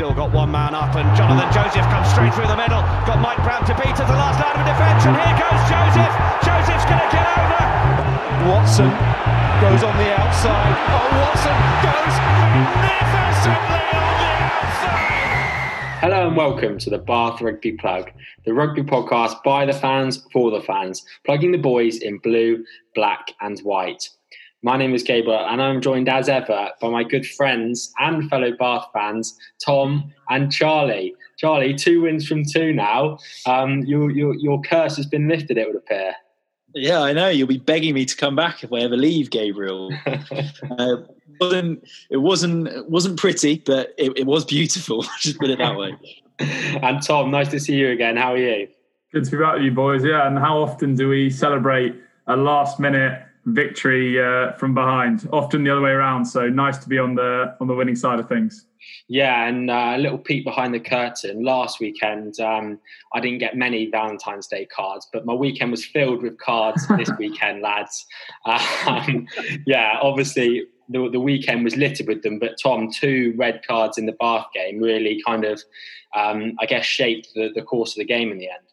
still got one man up, and Jonathan Joseph comes straight through the middle. Got Mike Brown to beat at the last line of defence, and here goes Joseph. Joseph's going to get over. Watson goes on the outside. Oh, Watson goes magnificently on the outside. Hello and welcome to the Bath Rugby Plug, the rugby podcast by the fans for the fans, plugging the boys in blue, black, and white. My name is Gabriel, and I'm joined as ever by my good friends and fellow Bath fans, Tom and Charlie. Charlie, two wins from two now. Um, your, your, your curse has been lifted, it would appear. Yeah, I know. You'll be begging me to come back if I ever leave, Gabriel. uh, wasn't it wasn't it wasn't pretty, but it, it was beautiful. Just put it that way. and Tom, nice to see you again. How are you? Good to be back with you, boys. Yeah, and how often do we celebrate a last minute victory uh, from behind? Often the other way around. So nice to be on the on the winning side of things. Yeah, and uh, a little peek behind the curtain. Last weekend, um, I didn't get many Valentine's Day cards, but my weekend was filled with cards this weekend, lads. Um, yeah, obviously the, the weekend was littered with them. But Tom, two red cards in the Bath game really kind of, um, I guess, shaped the, the course of the game in the end.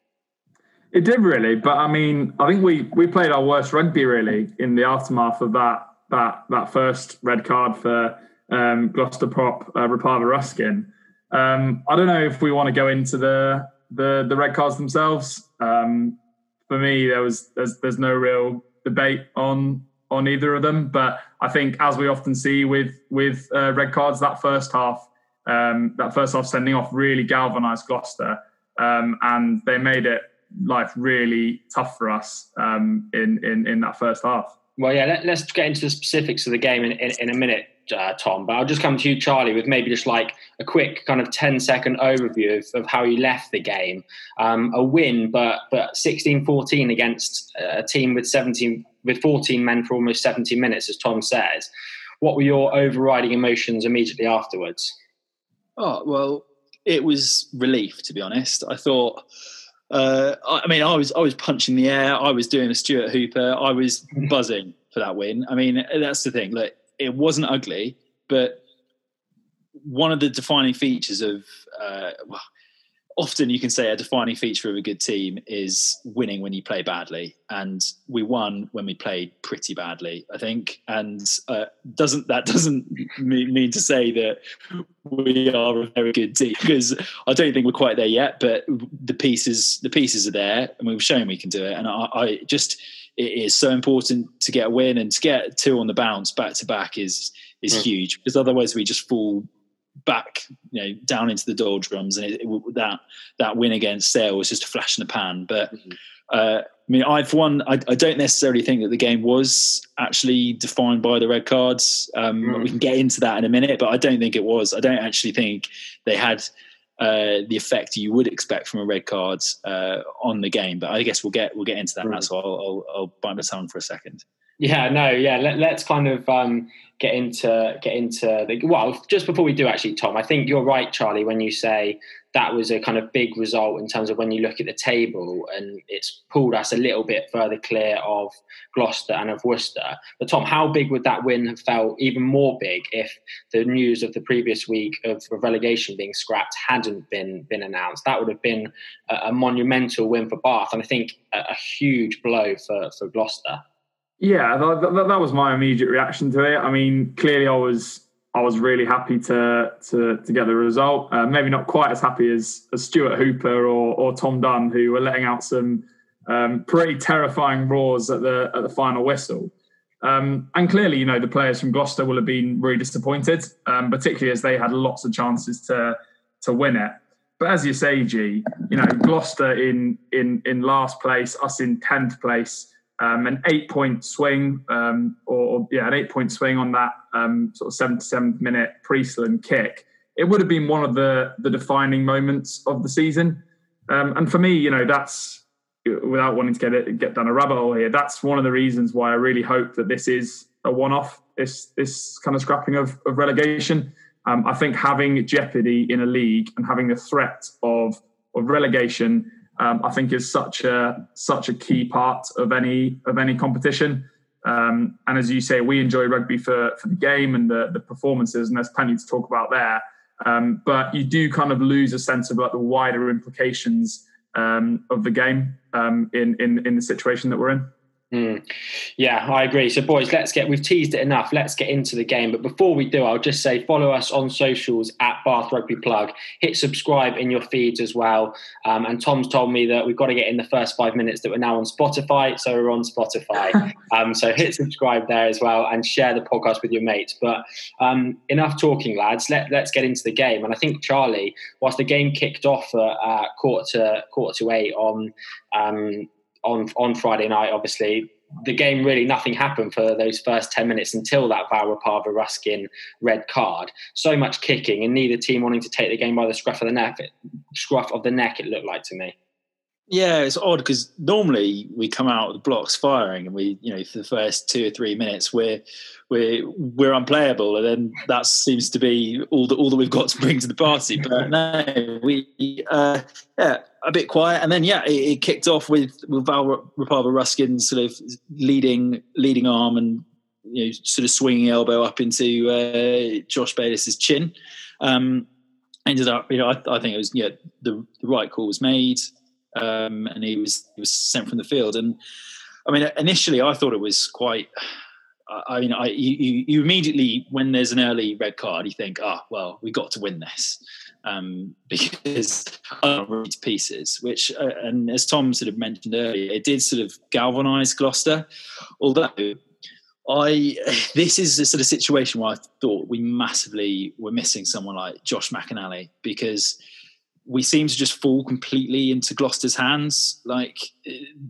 It did really, but I mean, I think we we played our worst rugby really in the aftermath of that that that first red card for um, Gloucester prop uh, Rapava Ruskin. Um, I don't know if we want to go into the the the red cards themselves. Um, for me, there was there's there's no real debate on on either of them. But I think, as we often see with with uh, red cards, that first half, um, that first half sending off really galvanised Gloucester, um, and they made it life really tough for us um, in in in that first half. Well, yeah, let, us get into the specifics of the game in, in, in a minute, uh, Tom. But I'll just come to you, Charlie, with maybe just like a quick kind of 10 second overview of, of how you left the game. Um, a win, but but 16 14 against a team with 17 with 14 men for almost 70 minutes, as Tom says. What were your overriding emotions immediately afterwards? Oh, well, it was relief, to be honest. I thought. Uh, I mean, I was I was punching the air. I was doing a Stuart Hooper. I was buzzing for that win. I mean, that's the thing. Look, it wasn't ugly, but one of the defining features of uh, well, often you can say a defining feature of a good team is winning when you play badly, and we won when we played pretty badly, I think. And uh, doesn't that doesn't mean to say that we are a very good team because I don't think we're quite there yet. But the pieces the pieces are there, and we've shown we can do it. And I, I just it is so important to get a win and to get two on the bounce back to back is is mm. huge because otherwise we just fall back, you know, down into the doldrums, and it, it, that that win against Sale was just a flash in the pan. But mm-hmm. uh, I mean, I've won. I, I, don't necessarily think that the game was actually defined by the red cards. Um, mm. We can get into that in a minute, but I don't think it was. I don't actually think they had uh, the effect you would expect from a red card uh, on the game. But I guess we'll get we'll get into that. Mm. So I'll, I'll, I'll bite my tongue for a second. Yeah, no, yeah. Let, us kind of um, get into get into the well. Just before we do, actually, Tom, I think you're right, Charlie, when you say that was a kind of big result in terms of when you look at the table, and it's pulled us a little bit further clear of Gloucester and of Worcester. But Tom, how big would that win have felt? Even more big if the news of the previous week of relegation being scrapped hadn't been been announced. That would have been a, a monumental win for Bath, and I think a, a huge blow for for Gloucester. Yeah, that, that, that, was my immediate reaction to it. I mean, clearly, I was I was really happy to to to get the result. Uh, maybe not quite as happy as, as Stuart Hooper or, or Tom Dunn, who were letting out some um, pretty terrifying roars at the at the final whistle. Um, and clearly, you know, the players from Gloucester will have been really disappointed, um, particularly as they had lots of chances to to win it. But as you say, G, you know, Gloucester in in in last place, us in tenth place um, an eight point swing, um, or, yeah, an eight point swing on that um, sort of 77 minute Priestland kick. It would have been one of the the defining moments of the season. Um, and for me, you know, that's without wanting to get it get down a rabbit hole here. That's one of the reasons why I really hope that this is a one off. This this kind of scrapping of, of relegation. Um, I think having jeopardy in a league and having the threat of of relegation um, I think is such a such a key part of any of any competition. Um, and as you say, we enjoy rugby for, for the game and the, the performances, and there's plenty to talk about there. Um, but you do kind of lose a sense of like the wider implications um, of the game um, in, in in the situation that we're in. Mm. Yeah, I agree. So, boys, let's get, we've teased it enough. Let's get into the game. But before we do, I'll just say follow us on socials at Bath Rugby Plug. Hit subscribe in your feeds as well. Um, and Tom's told me that we've got to get in the first five minutes that we're now on Spotify. So, we're on Spotify. um, so, hit subscribe there as well and share the podcast with your mates. But um, enough talking, lads. Let, let's get into the game. And I think, Charlie, whilst the game kicked off at uh, quarter, to, quarter to eight on um, on on Friday night, obviously, the game really nothing happened for those first 10 minutes until that Val Rapava Ruskin red card. So much kicking and neither team wanting to take the game by the scruff of the neck. Scruff of the neck, it looked like to me. Yeah, it's odd because normally we come out of the blocks firing, and we, you know, for the first two or three minutes we're we're we're unplayable, and then that seems to be all that all that we've got to bring to the party. But no, we uh, yeah a bit quiet, and then yeah, it, it kicked off with with Val Rapava Ruskin sort of leading leading arm and you know sort of swinging elbow up into uh, Josh Bayliss's chin. Um, ended up, you know, I, I think it was yeah the, the right call was made um, and he was he was sent from the field. And I mean, initially I thought it was quite. I mean, I you, you immediately when there's an early red card, you think, ah, oh, well, we got to win this um, because read pieces. Which, uh, and as Tom sort of mentioned earlier, it did sort of galvanise Gloucester. Although I, this is a sort of situation where I thought we massively were missing someone like Josh McNally because we seem to just fall completely into Gloucester's hands. Like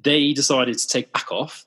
they decided to take back off.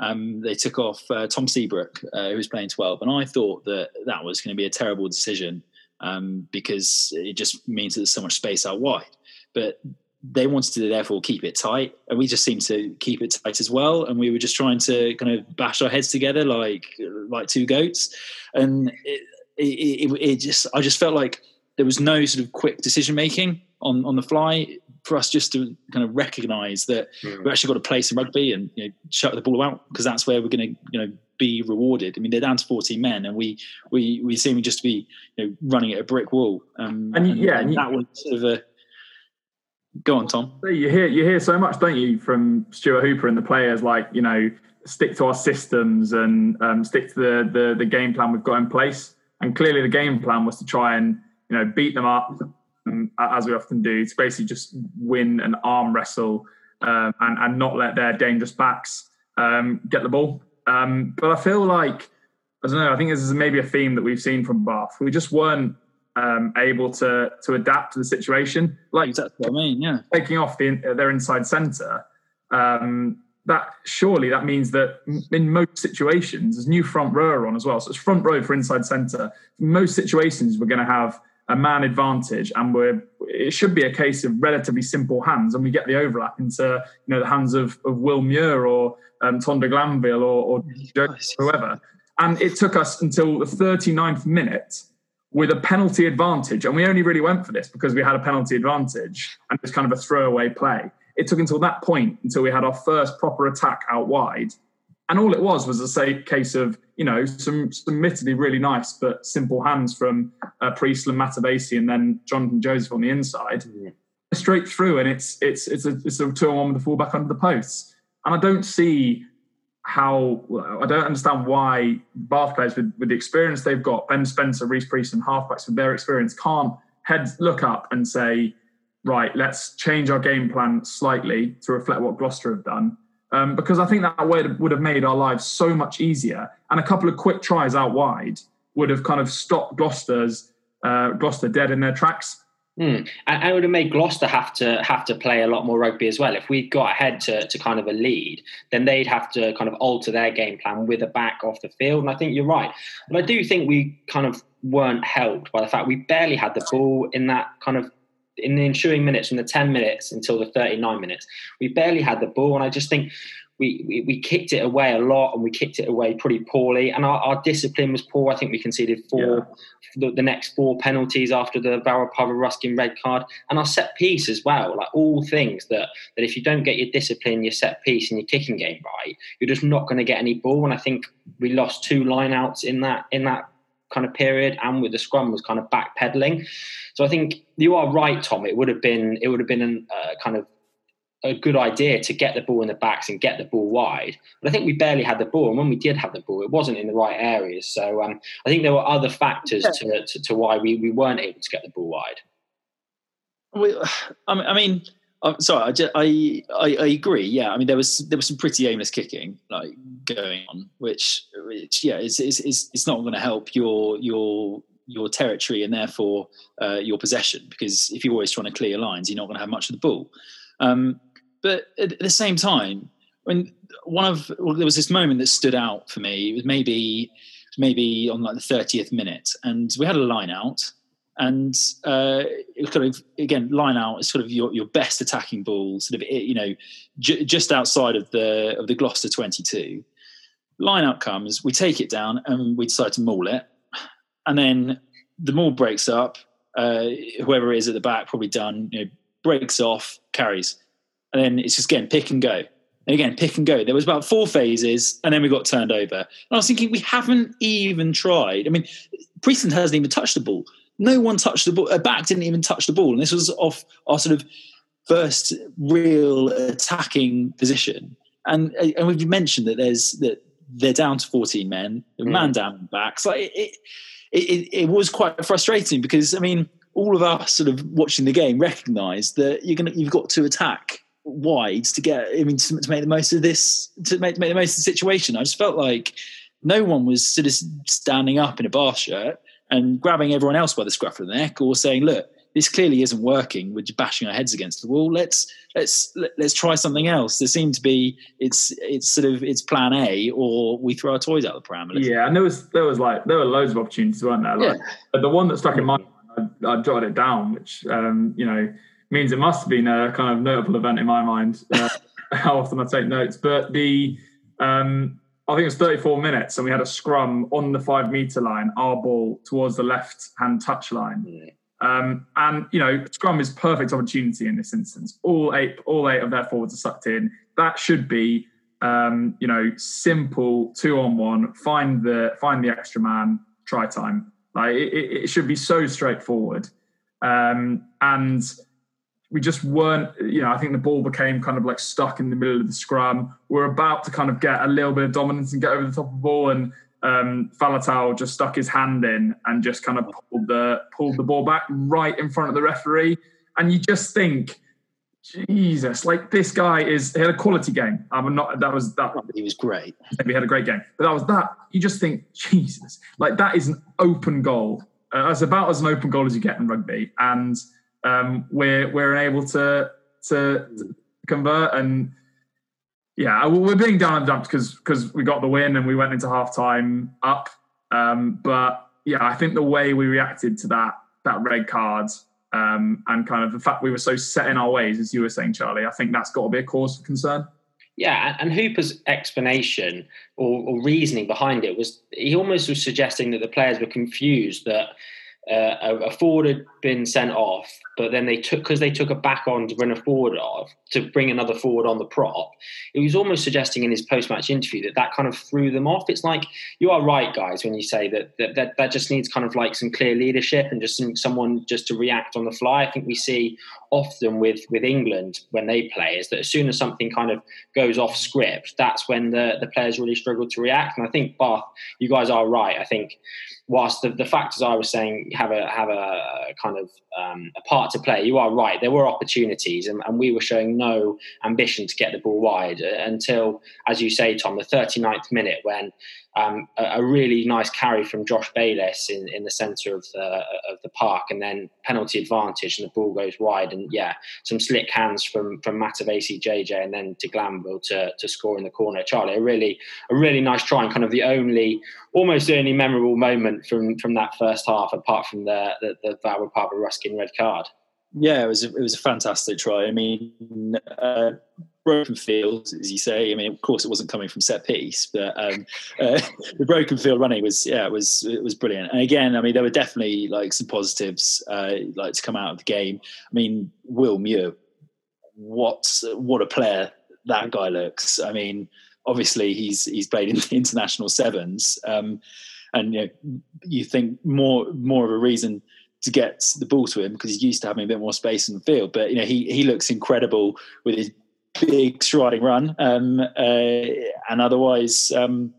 Um, they took off uh, Tom Seabrook, uh, who was playing 12, and I thought that that was going to be a terrible decision um, because it just means that there's so much space out wide. But they wanted to therefore keep it tight, and we just seemed to keep it tight as well. And we were just trying to kind of bash our heads together like like two goats, and it, it, it, it just I just felt like there was no sort of quick decision making on on the fly for us just to kind of recognise that mm. we've actually got to play some rugby and you know, shut the ball out because that's where we're going to you know be rewarded. I mean, they're down to 14 men, and we we we seem just to be you know running at a brick wall. Um, and, and, yeah, and, that was sort of a. Go on, Tom. You hear you hear so much, don't you, from Stuart Hooper and the players? Like you know, stick to our systems and um, stick to the, the the game plan we've got in place. And clearly, the game plan was to try and you know beat them up, um, as we often do, to basically just win an arm wrestle um, and, and not let their dangerous backs um, get the ball. Um, but I feel like, I don't know, I think this is maybe a theme that we've seen from Bath. We just weren't um, able to to adapt to the situation. Like that's what I mean, yeah. Taking off the, their inside centre, um, that surely that means that in most situations, there's new front row on as well. So it's front row for inside centre. In most situations, we're going to have a man advantage, and we're it should be a case of relatively simple hands, and we get the overlap into you know the hands of, of Will Muir or um, Tom de Glanville or, or whoever. And it took us until the 39th minute with a penalty advantage, and we only really went for this because we had a penalty advantage and it's kind of a throwaway play. It took until that point until we had our first proper attack out wide and all it was was a say, case of you know some, some admittedly really nice but simple hands from uh, Priestland, Matavesi, and then Jonathan Joseph on the inside, straight through, and it's it's it's a it's a two on one with the fullback under the posts, and I don't see how I don't understand why Bath players with, with the experience they've got, Ben Spencer, Rhys Priestland, halfbacks with their experience can't head look up and say, right, let's change our game plan slightly to reflect what Gloucester have done um, because I think that would, would have made our lives so much easier. And a couple of quick tries out wide would have kind of stopped Gloucester's uh, Gloucester dead in their tracks. Mm. And, it would have made Gloucester have to have to play a lot more rugby as well. If we got ahead to, to kind of a lead, then they'd have to kind of alter their game plan with a back off the field. And I think you're right. But I do think we kind of weren't helped by the fact we barely had the ball in that kind of in the ensuing minutes from the 10 minutes until the 39 minutes, we barely had the ball. And I just think we, we, we kicked it away a lot and we kicked it away pretty poorly. And our, our discipline was poor. I think we conceded four, yeah. the, the, next four penalties after the Val Rapava Ruskin red card. And our set piece as well, like all things that, that if you don't get your discipline, your set piece and your kicking game right, you're just not going to get any ball. And I think we lost two lineouts in that, in that kind of period, and with the scrum was kind of backpedaling. So I think you are right, Tom. It would have been it would have been a uh, kind of a good idea to get the ball in the backs and get the ball wide. But I think we barely had the ball, and when we did have the ball, it wasn't in the right areas. So um, I think there were other factors to, to, to, why we, we weren't able to get the ball wide. We, I mean, I'm sorry, I, just, I, I, I agree. Yeah, I mean there was there was some pretty aimless kicking like going on, which which yeah, it's it's it's, it's not going to help your your your territory and therefore uh, your possession because if you're always trying to clear lines, you're not going to have much of the ball. Um, but at the same time, when one of well, there was this moment that stood out for me. It was maybe maybe on like the thirtieth minute, and we had a line out, and uh, kind of again line out is sort of your, your best attacking ball, sort of you know just outside of the of the Gloucester twenty two. Line out comes, we take it down, and we decide to maul it, and then the maul breaks up. Uh, whoever is at the back, probably done, you know, breaks off, carries and then it's just again pick and go. And again, pick and go. There was about four phases, and then we got turned over. And I was thinking, we haven't even tried. I mean, Priestland hasn't even touched the ball. No one touched the ball. A back didn't even touch the ball, and this was off our sort of first real attacking position. And and we've mentioned that there's that they're down to 14 men, mm. man down backs. Like it, it, it, it was quite frustrating because I mean, all of us sort of watching the game recognised that you're gonna you've got to attack wide to get I mean to, to, make the most of this to make, to make the most of the situation. I just felt like no one was sort of standing up in a bar shirt and grabbing everyone else by the scruff of the neck or saying, "Look, this clearly isn't working. We're just bashing our heads against the wall. Let's let's let's try something else." There seemed to be it's it's sort of it's plan A or we throw our toys out the pram. Yeah, and there was there was like there were loads of opportunities, weren't there? Like, yeah. the one that stuck in my mind, I, I jotted it down, which um, you know means it must have been a kind of notable event in my mind. Uh, how often I take notes, but the um, I think it was 34 minutes, and we had a scrum on the five meter line, our ball towards the left hand touch line. Um, and you know, scrum is perfect opportunity in this instance. All eight, all eight of their forwards are sucked in. That should be, um, you know, simple two on one. Find the find the extra man. Try time. Like it, it should be so straightforward. Um, and we just weren't, you know, I think the ball became kind of like stuck in the middle of the scrum. We're about to kind of get a little bit of dominance and get over the top of the ball, and um, Faletau just stuck his hand in and just kind of pulled the pulled the ball back right in front of the referee. And you just think, Jesus, like this guy is he had a quality game. I'm not that was that he was great. He had a great game, but that was that. You just think, Jesus, like that is an open goal. Uh, that's about as an open goal as you get in rugby, and um, we're we're able to to convert. And yeah we're being down and dumped because because we got the win and we went into half time up. Um, but yeah i think the way we reacted to that that red card um, and kind of the fact we were so set in our ways as you were saying charlie i think that's got to be a cause for concern. Yeah, and Hooper's explanation or, or, reasoning behind it was he almost was suggesting that the players were confused that uh, a, forward had been sent off but then they took because they took a back on to bring a forward off to bring another forward on the prop. It was almost suggesting in his post-match interview that that kind of threw them off. It's like you are right, guys, when you say that that that, that just needs kind of like some clear leadership and just some, someone just to react on the fly. I think we see often with with England when they play is that as soon as something kind of goes off script, that's when the the players really struggle to react. And I think Bath, you guys are right. I think whilst the, the factors I was saying have a have a kind of um, a part to play, you are right. There were opportunities, and, and, we were showing no ambition to get the ball wide uh, until, as you say, Tom, the 39th minute when um, a, a, really nice carry from Josh Bayliss in, in the centre of the of the park, and then penalty advantage, and the ball goes wide. And yeah, some slick hands from from Matavesi JJ, and then to Glanville to to score in the corner. Charlie, a really a really nice try, and kind of the only almost the only memorable moment from from that first half, apart from the the, the Val Rapava Ruskin red card. Yeah, it was a, it was a fantastic try. I mean, uh, broken field, as you say. I mean, of course, it wasn't coming from set piece, but um, uh, the broken field running was yeah, it was it was brilliant. And again, I mean, there were definitely like some positives uh, like to come out of the game. I mean, Will Muir, what what a player that guy looks. I mean, obviously he's he's played in the international sevens. Um, and you know, you think more more of a reason to get the ball to him because he's used to having a bit more space in the field. But you know, he he looks incredible with his big striding run, um, uh, and otherwise, um,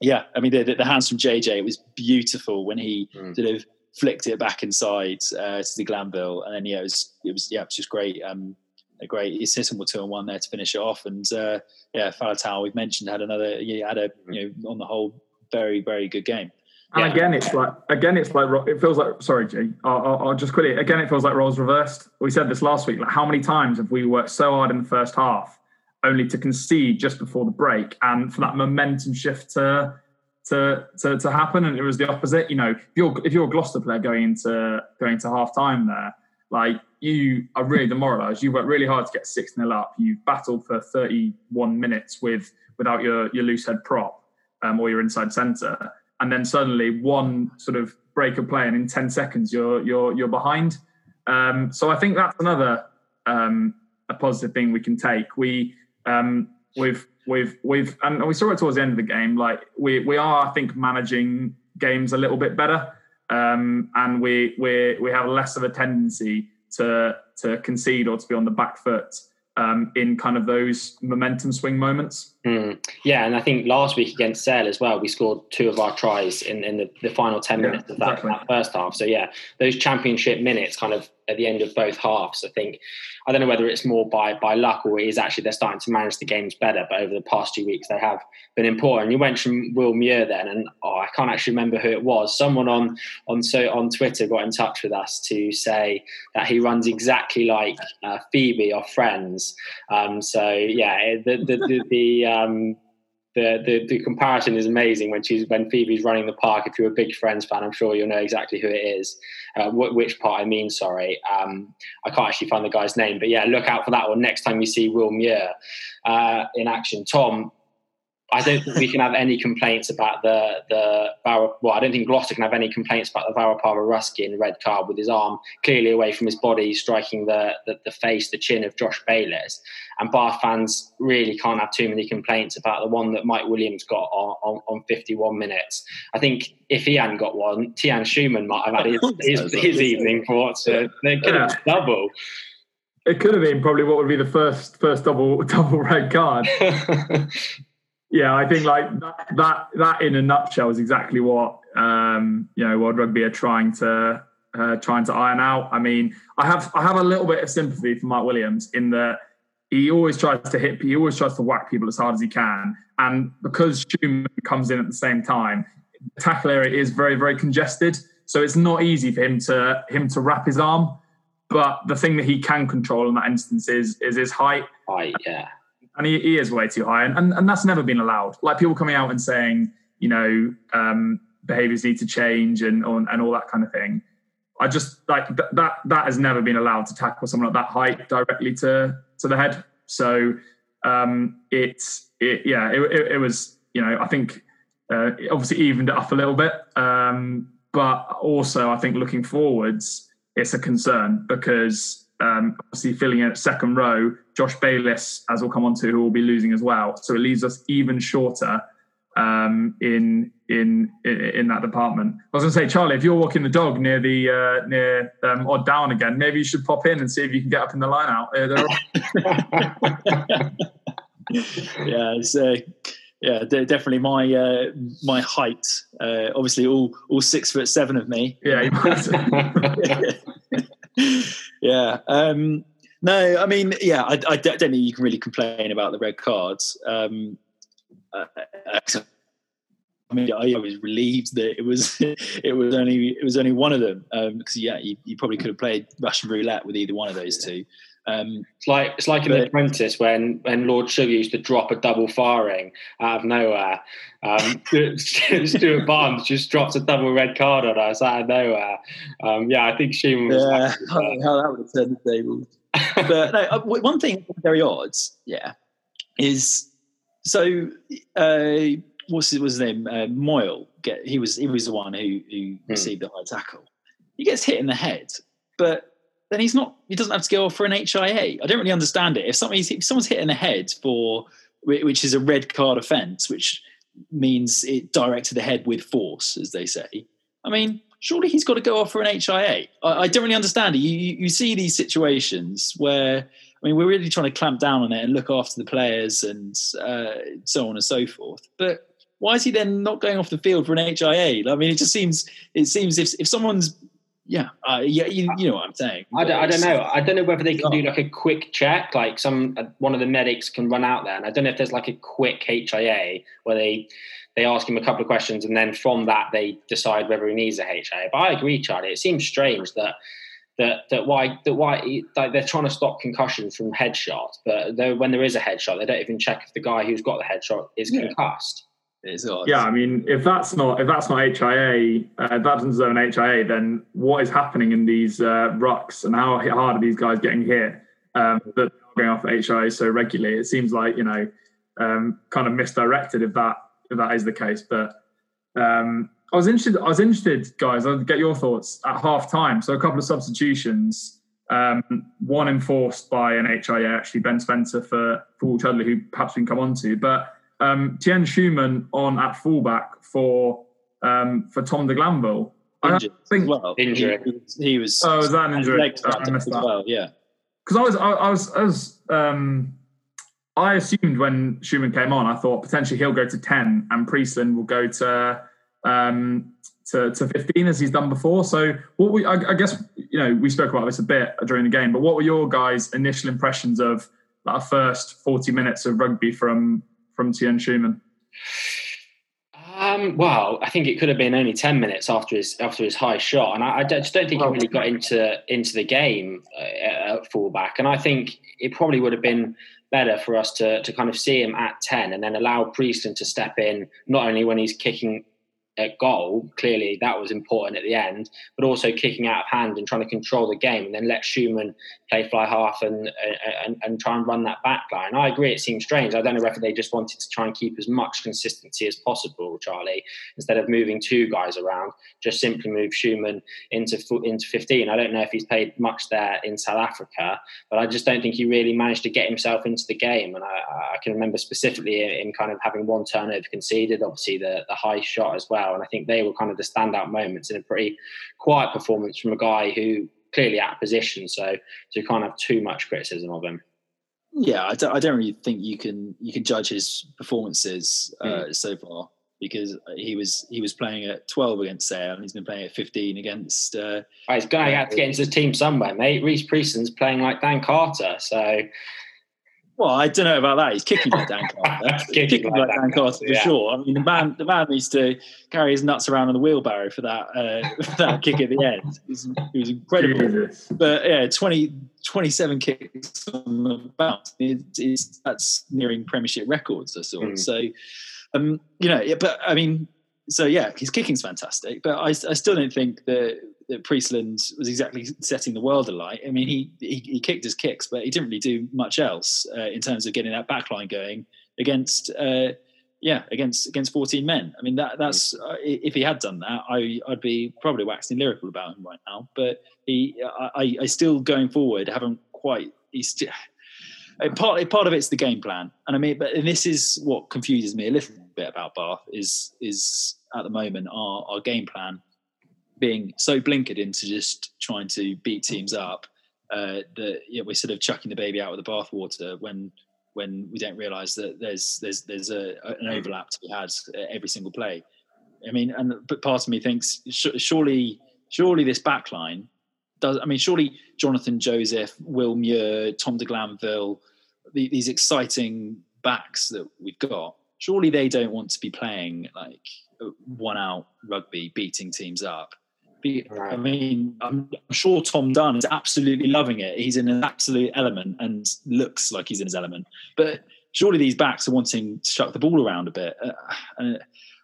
yeah. I mean, the, the, hands from JJ it was beautiful when he mm. sort of flicked it back inside uh, to the Glanville, and then yeah, it was it was yeah, it was just great. Um, a great assistant with two and one there to finish it off, and uh, yeah, Faletau we've mentioned had another. Yeah, had a you know on the whole very very good game. And yeah. again, it's like again, it's like it feels like. Sorry, G. I'll, I'll just quickly. Again, it feels like roles reversed. We said this last week. Like, how many times have we worked so hard in the first half, only to concede just before the break, and for that momentum shift to to to, to happen? And it was the opposite. You know, if you're if you're a Gloucester player going into going to half time there, like you are really demoralised. You worked really hard to get six 0 up. You've battled for 31 minutes with without your your loose head prop um, or your inside centre and then suddenly one sort of break of play, and in ten seconds you're you're you're behind. Um, so I think that's another um, a positive thing we can take. We um, we've we've we've and we saw it towards the end of the game. Like we we are, I think, managing games a little bit better, um, and we we we have less of a tendency to to concede or to be on the back foot um, in kind of those momentum swing moments. Mm. Yeah, and I think last week against Sale as well, we scored two of our tries in, in the, the final 10 yeah, minutes of that, exactly. that, first half. So, yeah, those championship minutes kind of at the end of both halves, I think, I don't know whether it's more by, by luck or it is actually they're starting to manage the games better, but over the past two weeks, they have been important. You mentioned Will Muir then, and oh, I can't actually remember who it was. Someone on, on, so, on Twitter got in touch with us to say that he runs exactly like uh, Phoebe or Friends. Um, so, yeah, the, the, the, the um, the, the, the comparison is amazing when she's when Phoebe's running the park. If you're a big Friends fan, I'm sure you'll know exactly who it is. Uh, which part I mean, sorry, um, I can't actually find the guy's name, but yeah, look out for that one next time you see Will Muir uh, in action. Tom, I don't think we can have any complaints about the the well. I don't think Gloucester can have any complaints about the Val Rapava Ruskin red card with his arm clearly away from his body, striking the, the, the face, the chin of Josh Bayliss. And Bath fans really can't have too many complaints about the one that Mike Williams got on, on, on 51 minutes. I think if he hadn't got one, Tian Schoeman might have had his, his, his evening for So they could have yeah. double. It could have been probably what would be the first first double double red card. yeah, I think like that, that, that in a nutshell is exactly what um, you know World Rugby are trying to uh, trying to iron out. I mean, I have I have a little bit of sympathy for Mark Williams in that he always tries to hit, he always tries to whack people as hard as he can, and because Schoeman comes in at the same time, the tackle area is very very congested, so it's not easy for him to him to wrap his arm. But the thing that he can control in that instance is is his height. Height, yeah and he, he, is way too high, and, and and that's never been allowed. Like people coming out and saying, you know, um, behaviors need to change and and all that kind of thing. I just like th- that that has never been allowed to tackle someone at that height directly to to the head. So um, it's it, yeah, it, it, it, was you know I think uh, obviously evened it up a little bit, um, but also I think looking forwards, it's a concern because um, obviously filling in at second row, Josh Bayliss, as we'll come on to, who will be losing as well. So it leaves us even shorter um, in in in that department. I was going to say, Charlie, if you're walking the dog near the uh, near um, odd down again, maybe you should pop in and see if you can get up in the line out. yeah, it's uh, yeah, definitely my uh, my height. Uh, obviously, all all six foot seven of me. Yeah. yeah. Um, no, I mean, yeah, I, I, don't think you can really complain about the red cards. Um, uh, I mean, I, was relieved that it was it was only it was only one of them because um, yeah, you, you, probably could have played Russian roulette with either one of those two. Um, it's like it's like in The Apprentice when when Lord Sugar used to drop a double firing out of nowhere. Um, Stuart Barnes just drops a double red card on us out of nowhere. Um, yeah, I think Schoeman was. Yeah, how that would have turned the tables. but no, uh, one thing very odd, yeah, is so. Uh, what's his, what's his name? Uh, Moyle. Get he was he was the one who who hmm. received the high tackle. He gets hit in the head, but then he's not. He doesn't have to go off for an HIA. I don't really understand it. If somebody's if someone's hit in the head for which is a red card offence, which means it direct to the head with force, as they say. I mean, surely he's got to go off for an HIA. I, I don't really understand it. You, you, you see these situations where, I mean, we're really trying to clamp down on it and look after the players and uh, so on and so forth. But why is he then not going off the field for an HIA? I mean, it just seems it seems if if someone's yeah, uh, yeah, you, you, know what I'm saying. I don't, I don't know. I don't know whether they can do like a quick check, like some uh, one of the medics can run out there, and I don't know if there's like a quick HIA where they they ask him a couple of questions, and then from that they decide whether he needs a HIA. But I agree, Charlie. It seems strange that that that why that why like they're trying to stop concussions from headshots, but when there is a headshot, they don't even check if the guy who's got the headshot is yeah. concussed. Yeah, I mean, if that's not if that's not HIA, uh, if that doesn't deserve an HIA, then what is happening in these uh, rucks and how hard are these guys getting hit um, that going off HIA so regularly? It seems like you know, um, kind of misdirected if that if that is the case. But um, I was interested. I was interested, guys. I'll get your thoughts at half time. So a couple of substitutions. Um, one enforced by an HIA, actually Ben Spencer for for Chudley, who perhaps we can come on to, but um, Tian Schoeman on at fullback for um, for Tom de Glanville. Injured I think well. Injury. He, he, was. Oh, was that an injury? I missed that. Well, yeah. Because I was, I, I was, I was, um, I assumed when Schoeman came on, I thought potentially he'll go to ten and Priestland will go to um, to, to 15 as he's done before. So what we, I, I, guess, you know, we spoke about this a bit during the game, but what were your guys' initial impressions of that first 40 minutes of rugby from from Tian Schoeman? Um, well, I think it could have been only ten minutes after his after his high shot, and I, I just don't think he really got into into the game uh, at fullback. And I think it probably would have been better for us to to kind of see him at ten, and then allow Priestland to step in not only when he's kicking at goal. Clearly, that was important at the end, but also kicking out of hand and trying to control the game, and then let Schoeman play fly half and and, and try and run that back line. I agree, it seems strange. I don't know whether they just wanted to try and keep as much consistency as possible, Charlie, instead of moving two guys around, just simply move Schoeman into into 15. I don't know if he's played much there in South Africa, but I just don't think he really managed to get himself into the game. And I, I can remember specifically in kind of having one turnover conceded, obviously the, the high shot as well. And I think they were kind of the standout moments in a pretty quiet performance from a guy who clearly out of position. So, so you can't have too much criticism of him. Yeah, I don't, I don't really think you can you can judge his performances uh, mm. so far because he was he was playing at 12 against Sale and he's been playing at 15 against. Uh, oh, he's going to have to get into the team somewhere, mate. Rhys Priestland's playing like Dan Carter, so well, I don't know about that. He's kicking like Dan Carter. kicking, kicking like, like Dan, Dan Carter for yeah. sure. I mean, the man, the man needs to carry his nuts around on the wheelbarrow for that, uh, for that kick at the end. It was, it was incredible. Jesus. But yeah, 20, 27 kicks on the bounce. It, it's, that's nearing Premiership records, I saw. Mm. So, um, you know, yeah, but I mean, so yeah, his kicking's fantastic, but I, I still don't think that that Priestland was exactly setting the world alight. I mean, he, he, he kicked his kicks, but he didn't really do much else uh, in terms of getting that backline going against uh, yeah against against 14 men. I mean, that that's uh, if he had done that, I I'd be probably waxing lyrical about him right now. But he, I, I still going forward haven't quite. He's still, part part of it's the game plan, and I mean, but and this is what confuses me a little bit about Bath is is at the moment our our game plan being so blinkered into just trying to beat teams up uh, that yeah, we're sort of chucking the baby out with the bathwater when when we don't realise that there's there's there's a, an mm. overlap to be had uh, every single play. I mean, and but part of me thinks surely surely this backline does. I mean, surely Jonathan Joseph, Will Muir, Tom de Glanville, the, these exciting backs that we've got. Surely they don't want to be playing like uh, one out rugby, beating teams up I mean, I'm, sure Tom Dunn is absolutely loving it. He's in an absolute element and looks like he's in his element. But surely these backs are wanting to chuck the ball around a bit. Uh,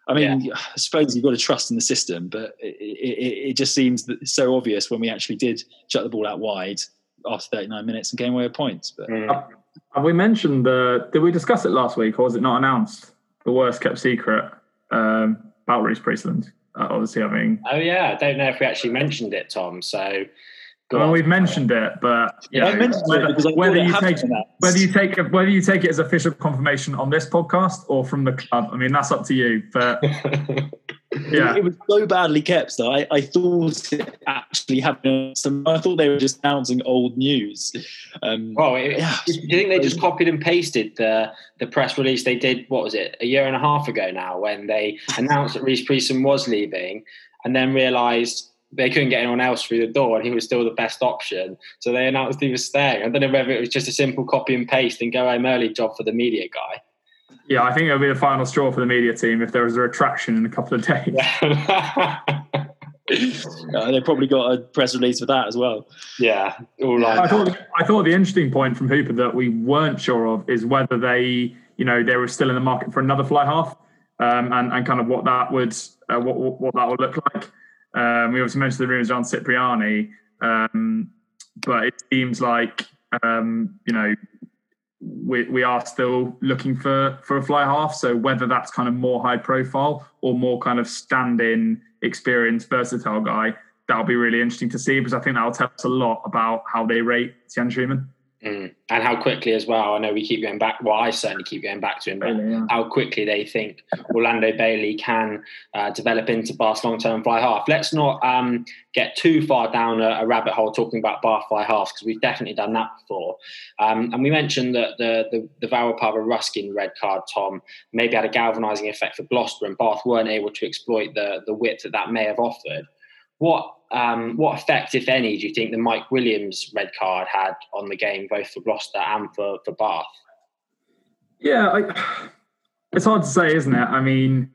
I mean, yeah. I suppose you've got to trust in the system, but it, it, it just seems so obvious when we actually did chuck the ball out wide after 39 minutes and came away with points. But mm. have we mentioned the? Did we discuss it last week, or was it not announced? The worst kept secret um, about Rhys Priestland Uh, obviously having. Oh yeah, I don't know if we actually mentioned it, Tom. So I mean, we've mentioned it, but know, I mentioned whether, it because whether you take whether you take whether you take it as official confirmation on this podcast or from the club. I mean, that's up to you. But yeah, It was so badly kept that I, I thought it actually happened. So I thought they were just announcing old news. Um, Well, it, Yeah. do you think they just copied and pasted the the press release they did? What was it? A year and a half ago now, when they announced that Rhys Priestland was leaving, and then realised they couldn't get anyone else through the door, and he was still the best option. So they announced he was staying. I don't know whether it was just a simple copy and paste and go home early job for the media guy. Yeah, I think it'll be the final straw for the media team if there was a retraction in a couple of days. uh, they probably got a press release for that as well. yeah, all I thought I thought the interesting point from Hooper that we weren't sure of is whether they, you know, they were still in the market for another fly half, um, and and kind of what that would uh, what what what that would look like. Um, we obviously mentioned the rumours around Cipriani, um, but it seems like um, you know we we are still looking for for a fly half. So whether that's kind of more high profile or more kind of stand in experienced versatile guy, that'll be really interesting to see because I think that'll tell us a lot about how they rate Tian Schoeman. Mm. And how quickly as well. I know we keep going back. Well, I certainly keep going back to him. But yeah. how quickly they think Orlando Bailey can uh, develop into Bath's long-term fly half. Let's not um, get too far down a, a rabbit hole talking about Bath fly halves because we've definitely done that before. Um, and we mentioned that the the, the Val Rapava Ruskin red card, Tom, maybe had a galvanising effect for Gloucester, and Bath weren't able to exploit the the width that that may have offered. What um, what effect, if any, do you think the Mike Williams red card had on the game, both for Gloucester and for, for Bath? Yeah, I, it's hard to say, isn't it? I mean,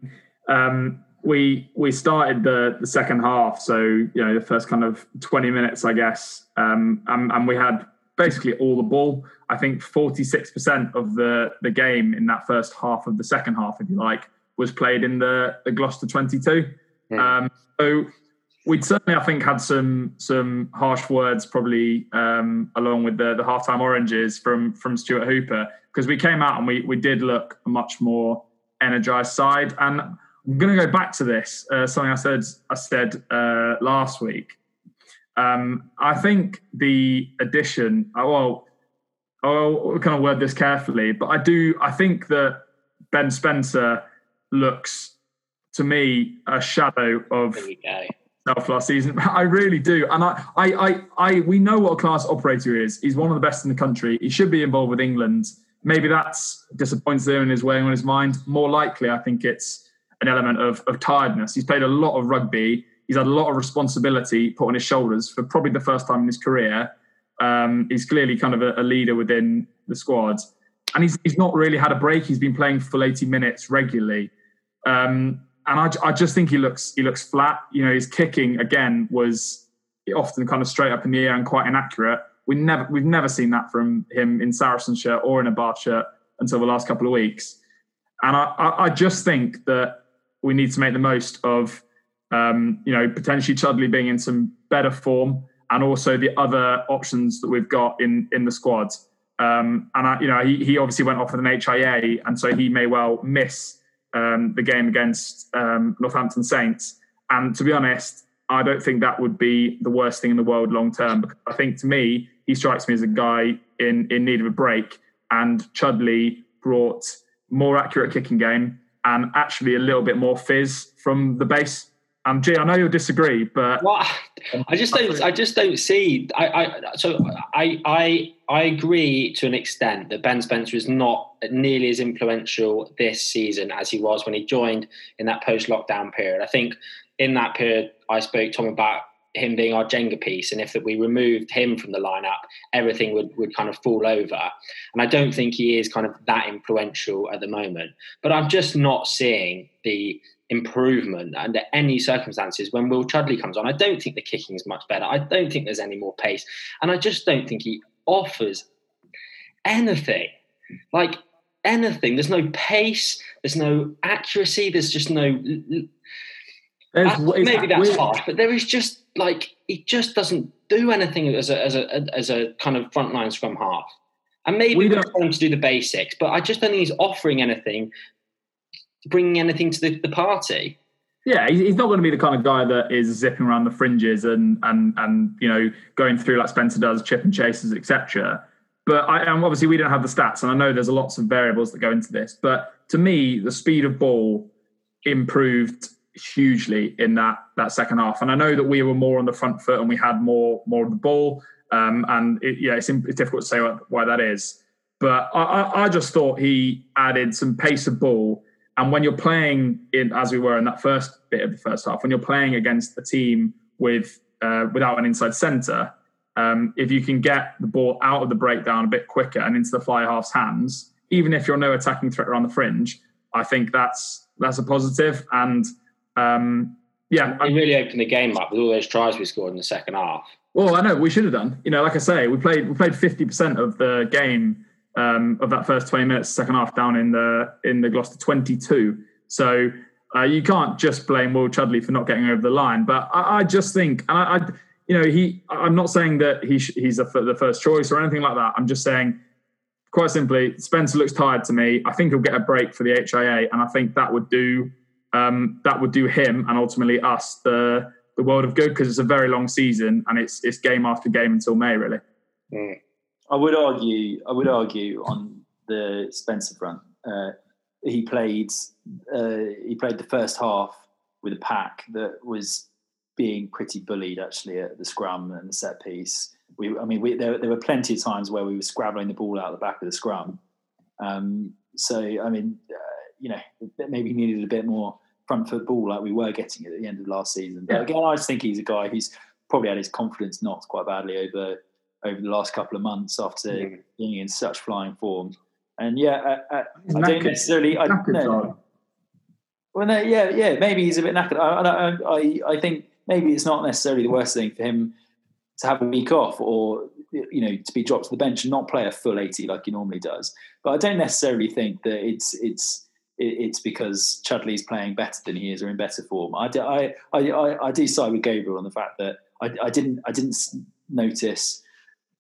um, we we started the the second half, so you know the first kind of twenty minutes, I guess, um, and, and we had basically all the ball. I think forty six percent of the the game in that first half of the second half, if you like, was played in the the Gloucester twenty two. Yeah. Um, so we'd certainly, I think, had some some harsh words probably um, along with the the halftime oranges from from Stuart Hooper because we came out and we we did look a much more energized side. And I'm going to go back to this uh, something I said I said uh, last week. Um, I think the addition. uh, Well, I'll kind of word this carefully, but I do. I think that Ben Spencer looks to me a shadow of Himself last season. I really do, and I, I, I, I, we know what a class operator is. He's one of the best in the country. He should be involved with England. Maybe that's disappoints him in his way on his mind. More likely, I think it's an element of, of tiredness. He's played a lot of rugby. He's had a lot of responsibility put on his shoulders for probably the first time in his career. Um, he's clearly kind of a, a leader within the squad, and he's he's not really had a break. He's been playing full eighty minutes regularly. Um, and I, I just think he looks he looks flat. You know, his kicking again was often kind of straight up in the air and quite inaccurate. We never we've never seen that from him in Saracen shirt or in a Bath shirt until the last couple of weeks. And I, I, I just think that we need to make the most of um, you know potentially Chudley being in some better form and also the other options that we've got in in the squad. Um, and I, you know he, he obviously went off with an HIA, and so he may well miss um, the game against um, Northampton Saints. And to be honest, I don't think that would be the worst thing in the world long term. Because I think to me, he strikes me as a guy in in need of a break. And Chudley brought more accurate kicking game and actually a little bit more fizz from the base. Um, G, I know you'll disagree, but Well, I just don't. I just don't see. I, I so I I I agree to an extent that Ben Spencer is not nearly as influential this season as he was when he joined in that post-lockdown period. I think in that period, I spoke to him about him being our Jenga piece, and if that we removed him from the lineup, everything would would kind of fall over. And I don't think he is kind of that influential at the moment. But I'm just not seeing the improvement under any circumstances when Will Chudley comes on. I don't think the kicking is much better. I don't think there's any more pace. And I just don't think he offers anything. Like anything. There's no pace, there's no accuracy, there's just no there's, uh, maybe that's weird. harsh, but there is just like he just doesn't do anything as a as a as a kind of frontline scrum half. And maybe We don't- him to do the basics, but I just don't think he's offering anything, bringing anything to the, the party. Yeah, he's not going to be the kind of guy that is zipping around the fringes and and and you know going through like Spencer does, chip and chases, etc. But I, obviously we don't have the stats, and I know there's lots of variables that go into this. But to me, the speed of ball improved hugely in that that second half, and I know that we were more on the front foot and we had more more of the ball. Um, and it, yeah, it's, it's, difficult to say why that is. But I, I just thought he added some pace of ball and when you're playing in, as we were in that first bit of the first half, when you're playing against a team with uh, without an inside centre, um, if you can get the ball out of the breakdown a bit quicker and into the fly half's hands, even if you're no attacking threat around the fringe, I think that's that's a positive. And um, yeah, it really opened the game up with all those tries we scored in the second half. Well, I know we should have done. You know, like I say, we played we played fifty percent of the game um, of that first 20 minutes, second half down in the in the Gloucester 22. So uh, you can't just blame Will Chudley for not getting over the line. But I, I just think, and I, I, you know, he. I'm not saying that he sh- he's the first choice or anything like that. I'm just saying, quite simply, Spencer looks tired to me. I think he'll get a break for the HIA, and I think that would do um, that would do him and ultimately us the the world of good because it's a very long season and it's it's game after game until May, really. Mm. I would argue. I would argue on the Spencer front. Uh, he played. Uh, he played the first half with a pack that was being pretty bullied actually at the scrum and the set piece. We, I mean, we, there, there were plenty of times where we were scrabbling the ball out the back of the scrum. Um, so, I mean, uh, you know, maybe needed a bit more front foot ball like we were getting at the end of last season. But yeah. again, I just think he's a guy who's probably had his confidence knocked quite badly over over the last couple of months after mm. being in such flying form. And yeah, I, I, I don't necessarily. I, no, well, no, yeah, yeah, maybe he's a bit knackered. I, I, I think maybe it's not necessarily the worst thing for him to have a week off or you know to be dropped to the bench and not play a full 80 like he normally does but i don't necessarily think that it's it's it's because Chudley's playing better than he is or in better form. I, I, I, I do side with Gabriel on the fact that I, I didn't I didn't notice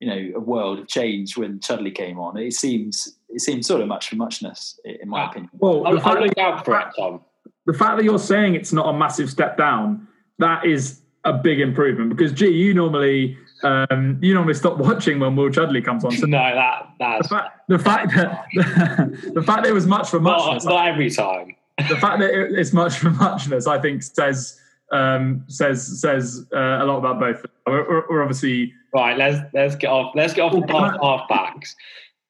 you know a world of change when Chudley came on. It seems it seems sort of much for muchness, in my opinion. Well, I'll, I'll look out for it, Tom. The fact that you're saying it's not a massive step down, that is a big improvement. Because gee, you normally um, you normally stop watching when Will Chudley comes on. So no, that that's the fact, the fact that the, the fact that it was much for muchness. Not, not every time. the fact that it's much for muchness, I think, says um, says says uh, a lot about both. We're, we're, obviously right. Let's let's get off. Let's get off the half, half backs.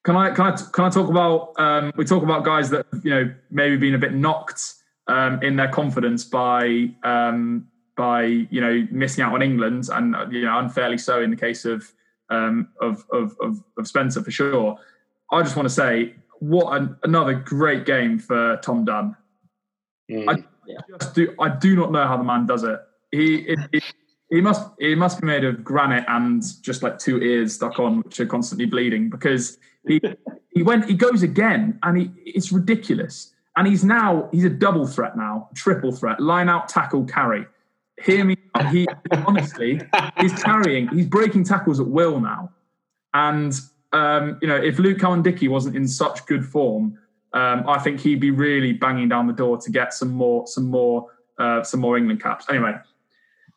Can I can I can I talk about? Um, we talk about guys that you know maybe been a bit knocked um, in their confidence by um, by you know missing out on England and you know unfairly so in the case of um, of, of, of of Spencer for sure. I just want to say what an, another great game for Tom Dunn. Mm. I, yeah. just do I do not know how the man does it. He it, it, he must he must be made of granite and just like two ears stuck on, which are constantly bleeding because he he went he goes again and he it's ridiculous. And he's now he's a double threat now, triple threat, line out, tackle, carry. Hear me, he honestly he's carrying, he's breaking tackles at will now. And um, you know, if Luke Cowan-Dickie wasn't in such good form, um, I think he'd be really banging down the door to get some more, some more, uh, some more England caps. Anyway,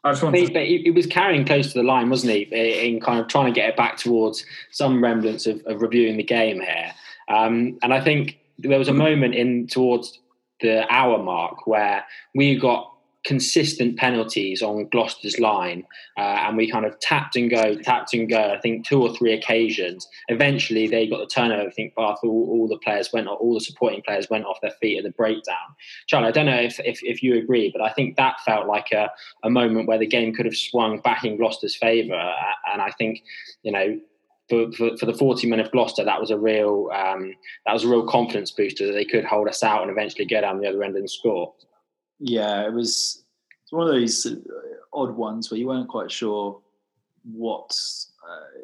I just wanted. To... He, he, was carrying close to the line, wasn't he? In kind of trying to get it back towards some remnants of, of reviewing the game here. Um, and I think there was a moment in towards the hour mark where we got consistent penalties on Gloucester's line, uh, and we kind of tapped and go, tapped and go. I think two or three occasions. Eventually, they got the turnover. I think Bath, all, all the players went, all the supporting players went off their feet at the breakdown. Charlie, I don't know if, if, if you agree, but I think that felt like a, a moment where the game could have swung back in Gloucester's favour, and I think you know for, for, for, the 40 men of Gloucester, that was a real um, that was a real confidence booster that they could hold us out and eventually get down the other end and score yeah, it was it's one of those uh, odd ones where you weren't quite sure what uh,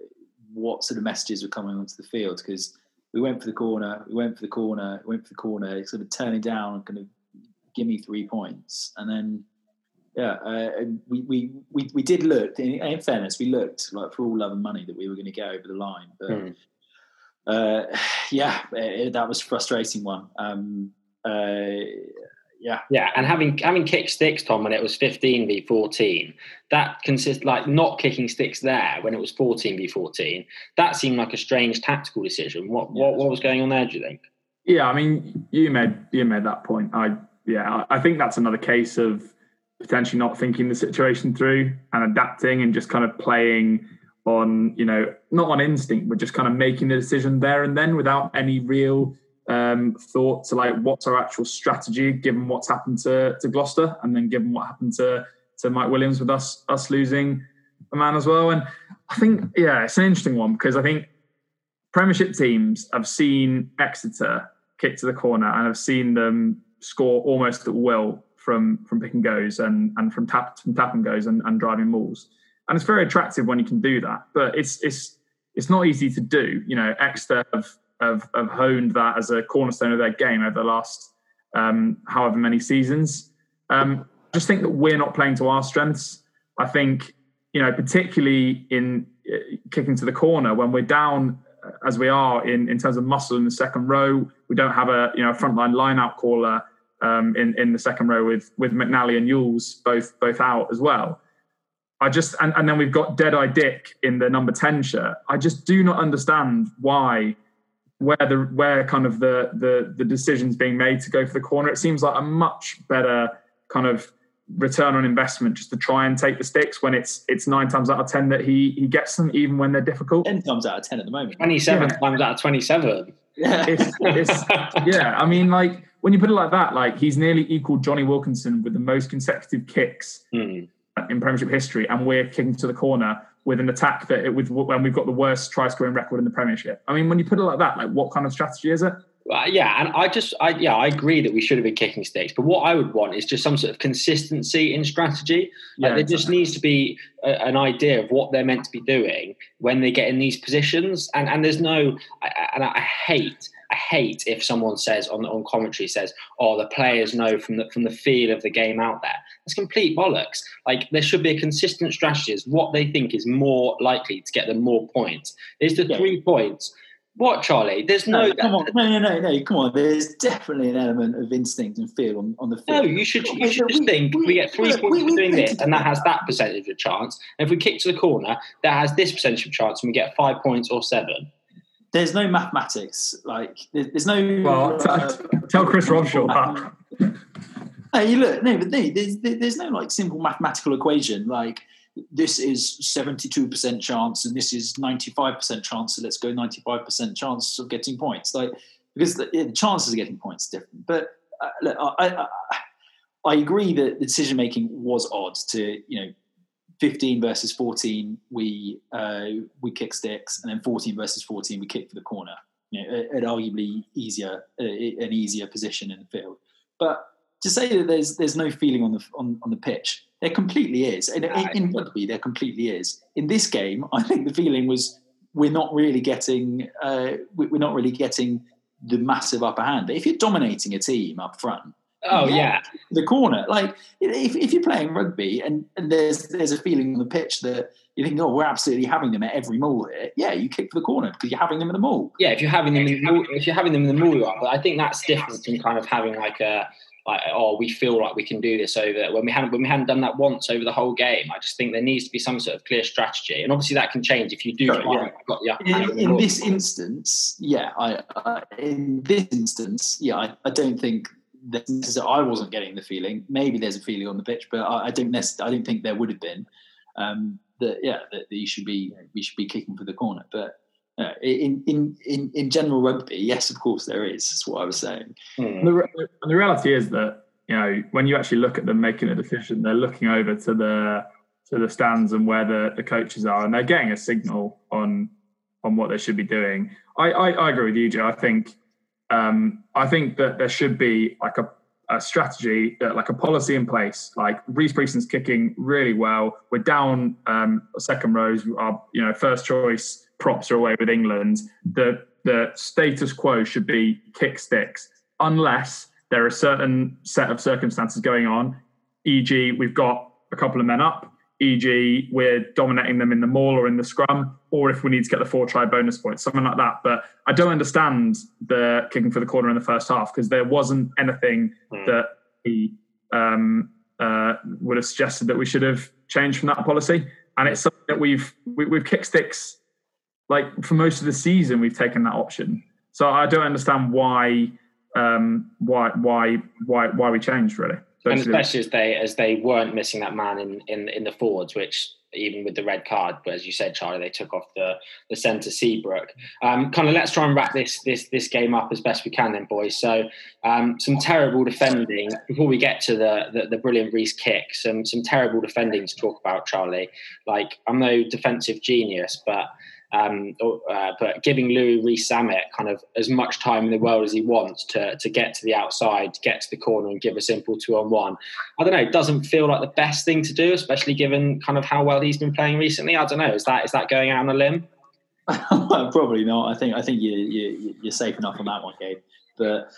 what sort of messages were coming onto the field because we went for the corner, we went for the corner, we went for the corner, sort of turning down and kind of give me three points, and then yeah, uh, we, we we we did look. In, in, fairness, we looked like for all love and money that we were going to get over the line, but. Mm. Uh, yeah, it, that was a frustrating one. Um, uh, yeah, yeah, and having having kicked sticks, Tom, when it was fifteen v fourteen, that consists like not kicking sticks there when it was fourteen v fourteen. That seemed like a strange tactical decision. What yeah. what what was going on there? Do you think? Yeah, I mean, you made you made that point. I yeah, I think that's another case of potentially not thinking the situation through and adapting and just kind of playing on you know not on instinct but just kind of making the decision there and then without any real um, thought to like what's our actual strategy given what's happened to to Gloucester and then given what happened to to Mike Williams with us us losing a man as well and I think yeah it's an interesting one because I think Premiership teams have seen Exeter kick to the corner and have seen them score almost at will from from pick and goes and and from tap from tap and goes and, and driving mauls and it's very attractive when you can do that. But it's it's it's not easy to do. You know, Exeter have have, have honed that as a cornerstone of their game over the last um, however many seasons. Um, just think that we're not playing to our strengths. I think you know, particularly in uh, kicking to the corner when we're down uh, as we are in, in terms of muscle in the second row. We don't have a you know a frontline line out caller um, in in the second row with with McNally and Ewels both both out as well. I just and, and then we've got Deadeye Dick in the number 10 shirt. I just do not understand why where the where kind of the the the decisions being made to go for the corner. It seems like a much better kind of return on investment just to try and take the sticks when it's it's nine times out of ten that he he gets them even when they're difficult. Ten times out of ten at the moment. Twenty seven yeah. times out of twenty seven. Yeah. It's, it's, yeah, I mean, like when you put it like that, like he's nearly equal Jonny Wilkinson with the most consecutive kicks mm in Premiership history, and we're kicking to the corner with an attack that it, with when we've got the worst try scoring record in the Premiership. I mean, when you put it like that, like what kind of strategy is it? Uh, yeah, and I just, I yeah, I agree that we should have been kicking sticks. But what I would want is just some sort of consistency in strategy. Like yeah, there just needs to be a, an idea of what they're meant to be doing when they get in these positions. And and there's no, I, and I hate hate if someone says on on commentary says, "Oh, the players know from the from the feel of the game out there." That's complete bollocks. Like there should be a consistent strategy as what they think is more likely to get them more points. Is the yeah. three points. What, Charlie? There's no. no come on, no, no, no, no. Come on. There's definitely an element of instinct and feel on, on the field. No, you should. You should just think we, we get three points for doing this, and that has that percentage of chance. And if we kick to the corner, that has this percentage of chance, and we get five points or seven there's no mathematics. Like there's no. Well, uh, tell Chris Robshaw that. Hey, you look no, but no, there's there's no like simple mathematical equation like this is 72% chance and this is 95% chance so let's go 95% chance of getting points like because the, the chances of getting points are different but uh, look, I, I, I agree that the decision making was odd to you know 15 versus 14, we uh, we kick sticks, and then 14 versus 14, we kick for the corner. You know, an arguably easier, uh, an easier position in the field. But to say that there's there's no feeling on the on, on the pitch, there completely is. In, in, in rugby, there completely is. In this game, I think the feeling was we're not really getting uh, we're not really getting the massive upper hand. But if you're dominating a team up front, Oh yeah, the corner. Like if, if you're playing rugby and, and there's there's a feeling on the pitch that you think, oh, we're absolutely having them at every maul here. Yeah, you kick for the corner because you're having them in the maul. Yeah, if you're having them in the maul, if you're having them in the maul, you are. But I think that's different from kind of having like a like oh we feel like we can do this over when we hadn't when we hadn't done that once over the whole game. I just think there needs to be some sort of clear strategy, and obviously that can change if you do. Sure, yeah. Got, yeah, in, in this instance, yeah, I, I, in this instance, yeah, I, I don't think I wasn't getting the feeling. Maybe there's a feeling on the pitch, but I, I don't necessarily. I don't think there would have been. Um, that yeah, that, that you should be we should be kicking for the corner. But uh, in, in in in general rugby, yes, of course there is. That's what I was saying. Mm. And, the, and the reality is that you know when you actually look at them making a decision, they're looking over to the to the stands and where the, the coaches are, and they're getting a signal on on what they should be doing. I, I, I agree with you, Joe. I think um, I think that there should be like a, a strategy, uh, like a policy in place. Like Rhys Priestland's kicking really well. We're down um, second rows. Our you know first choice props are away with England. The the status quo should be kick sticks, unless there are a certain set of circumstances going on. E.g., we've got a couple of men up e.g., we're dominating them in the maul or in the scrum, or if we need to get the four try bonus points, something like that. But I don't understand the kicking for the corner in the first half because there wasn't anything mm. that he um, uh, would have suggested that we should have changed from that policy. And it's something that we've we, we've kicked sticks like for most of the season. We've taken that option. So I don't understand why um, why why why why we changed really. And especially as they as they weren't missing that man in in, in the forwards, which even with the red card, but as you said, Charlie, they took off the the centre Seabrook. Um, kind of let's try and wrap this this this game up as best we can, then, boys. So um, some terrible defending before we get to the, the, the brilliant Rhys kick. Some some terrible defending to talk about, Charlie. Like I'm no defensive genius, but um, uh, but giving Louis Rees Zammit kind of as much time in the world as he wants to, to get to the outside, get to the corner, and give a simple two on one. I don't know. It doesn't feel like the best thing to do, especially given kind of how well he's been playing recently. I don't know. Is that is that going out on a limb? Probably not. I think I think you, you you're safe enough on that one, Gabe. But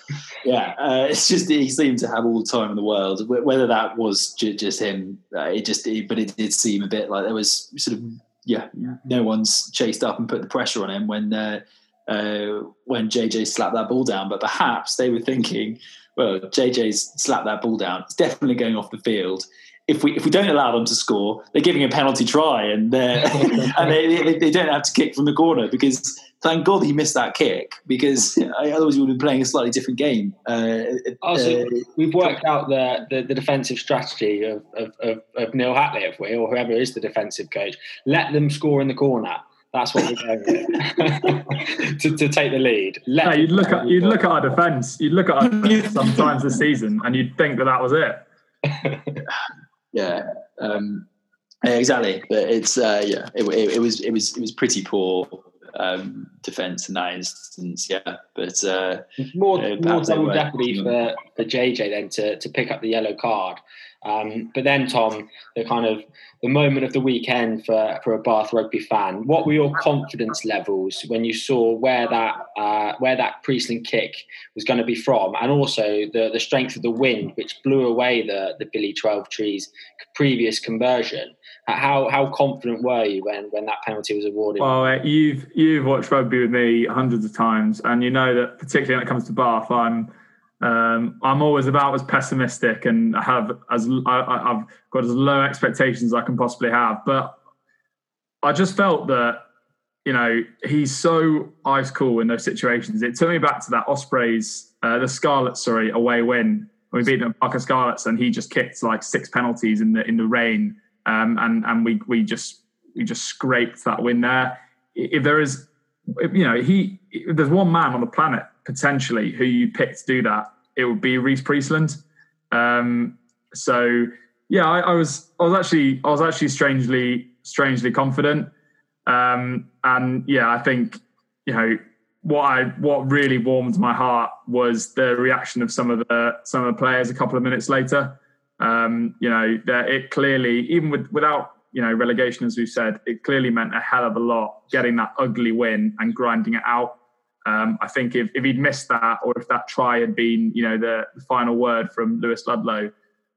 yeah, uh, it's just he seemed to have all the time in the world. Whether that was just him, uh, it just but it did seem a bit like there was sort of yeah, no one's chased up and put the pressure on him when uh, uh, when JJ slapped that ball down. But perhaps they were thinking, well, JJ's slapped that ball down. It's definitely going off the field. If we if we don't allow them to score, they're giving a penalty try, and and they, they, they don't have to kick from the corner because thank God he missed that kick because otherwise we would have been playing a slightly different game. Uh, also, uh, we've worked out the, the, the defensive strategy of, of, of, of, Neil Hatley, if we, or whoever is the defensive coach. Let them score in the corner. That's what we're going with to, to take the lead. Let yeah, you'd look at you'd look at our defence. You'd look at our defense sometimes this season, and you'd think that that was it. yeah. Um, exactly, but it's uh, yeah, it, it, it, was it was it was pretty poor um, defence in that instance. Yeah, but uh, more you know, more double jeopardy for, for JJ then to to pick up the yellow card. Um, but then, Tom, the kind of the moment of the weekend for, for a Bath rugby fan. What were your confidence levels when you saw where that uh, where that Priestland kick was going to be from, and also the the strength of the wind, which blew away the the Billy Twelvetrees previous conversion? How how confident were you when when that penalty was awarded? Well, uh, you've you've watched rugby with me hundreds of times, and you know that particularly when it comes to Bath, I'm um, I'm always about as pessimistic and have as I, have got as low expectations as I can possibly have. But I just felt that you know he's so ice cool in those situations. It took me back to that Ospreys, uh, the Scarlets, sorry, away win when we beat the Parc y Scarlets, and he just kicked like six penalties in the in the rain, um, and and we we just we just scraped that win there. If there is, you know, he there's one man on the planet potentially who you pick to do that, it would be Rhys Priestland. Um, so yeah, I, I, was I was actually I was actually strangely strangely confident. Um, and yeah, I think you know what I what really warmed my heart was the reaction of some of the some of the players a couple of minutes later. Um, you know, that it clearly even with without you know relegation as we've said, it clearly meant a hell of a lot getting that ugly win and grinding it out. Um, I think if, if he'd missed that, or if that try had been, you know, the, the final word from Lewis Ludlow,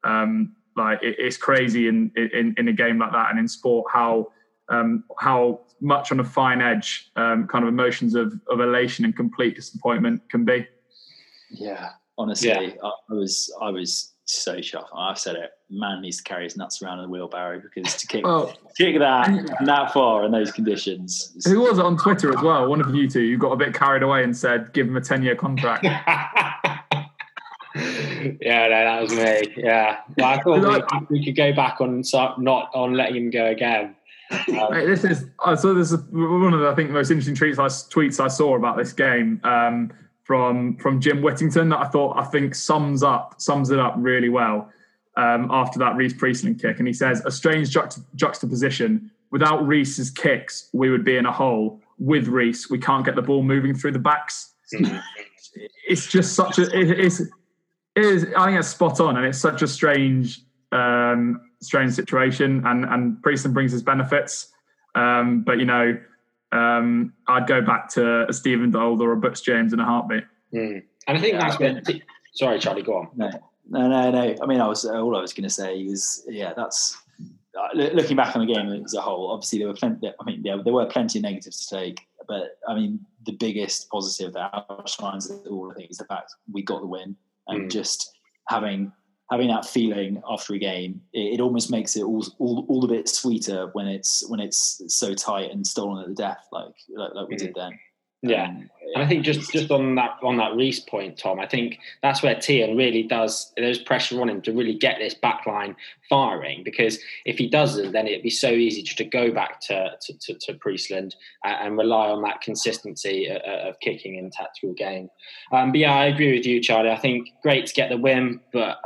um, like it, it's crazy in, in in a game like that and in sport how um, how much on a fine edge um, kind of emotions of, of elation and complete disappointment can be. Yeah, honestly, yeah. I, I was I was so shocked. I've said it. Man needs to carry his nuts around in a wheelbarrow because to kick well, kick that that far in those conditions. Who was it on Twitter as well? One of you two. You got a bit carried away and said, "Give him a ten year contract." yeah, no, that was me. Yeah, well, I thought we, we, could go back on not on letting him go again. Um, this is I saw This is one of the I think most interesting tweets I, tweets I saw about this game um, from from Jim Whittington that I thought I think sums up sums it up really well. Um, after that Rhys Priestland kick, and he says a strange juxt- juxtaposition. Without Rhys's kicks, we would be in a hole. With Rees, we can't get the ball moving through the backs. Mm. it's just such a it, it's is I think it's spot on, and it's such a strange, um, strange situation. And and Priestland brings his benefits, um, but you know, um, I'd go back to a Stephen Donald or a Butch James in a heartbeat. Mm. And I think yeah, that's been. Sorry, Charlie, go on. No, no, no, no. I mean, I was all I was going to say is, yeah, that's uh, looking back on the game as a whole. Obviously, there were plenty. I mean, there, there were plenty of negatives to take, but I mean, the biggest positive that outshines it all, I think, is the fact we got the win and mm. just having having that feeling after a game, it, it almost makes it all, all all a bit sweeter when it's when it's so tight and stolen at the death, like like, like we did mm. then. Yeah, um, and I think just just on that on that Rhys point, Tom, I think that's where Tian really does. There's pressure on him to really get this backline firing because if he doesn't, then it'd be so easy just to go back to to, to, to Priestland and rely on that consistency of, of kicking in tactical game. Um, but yeah, I agree with you, Charlie. I think great to get the win, but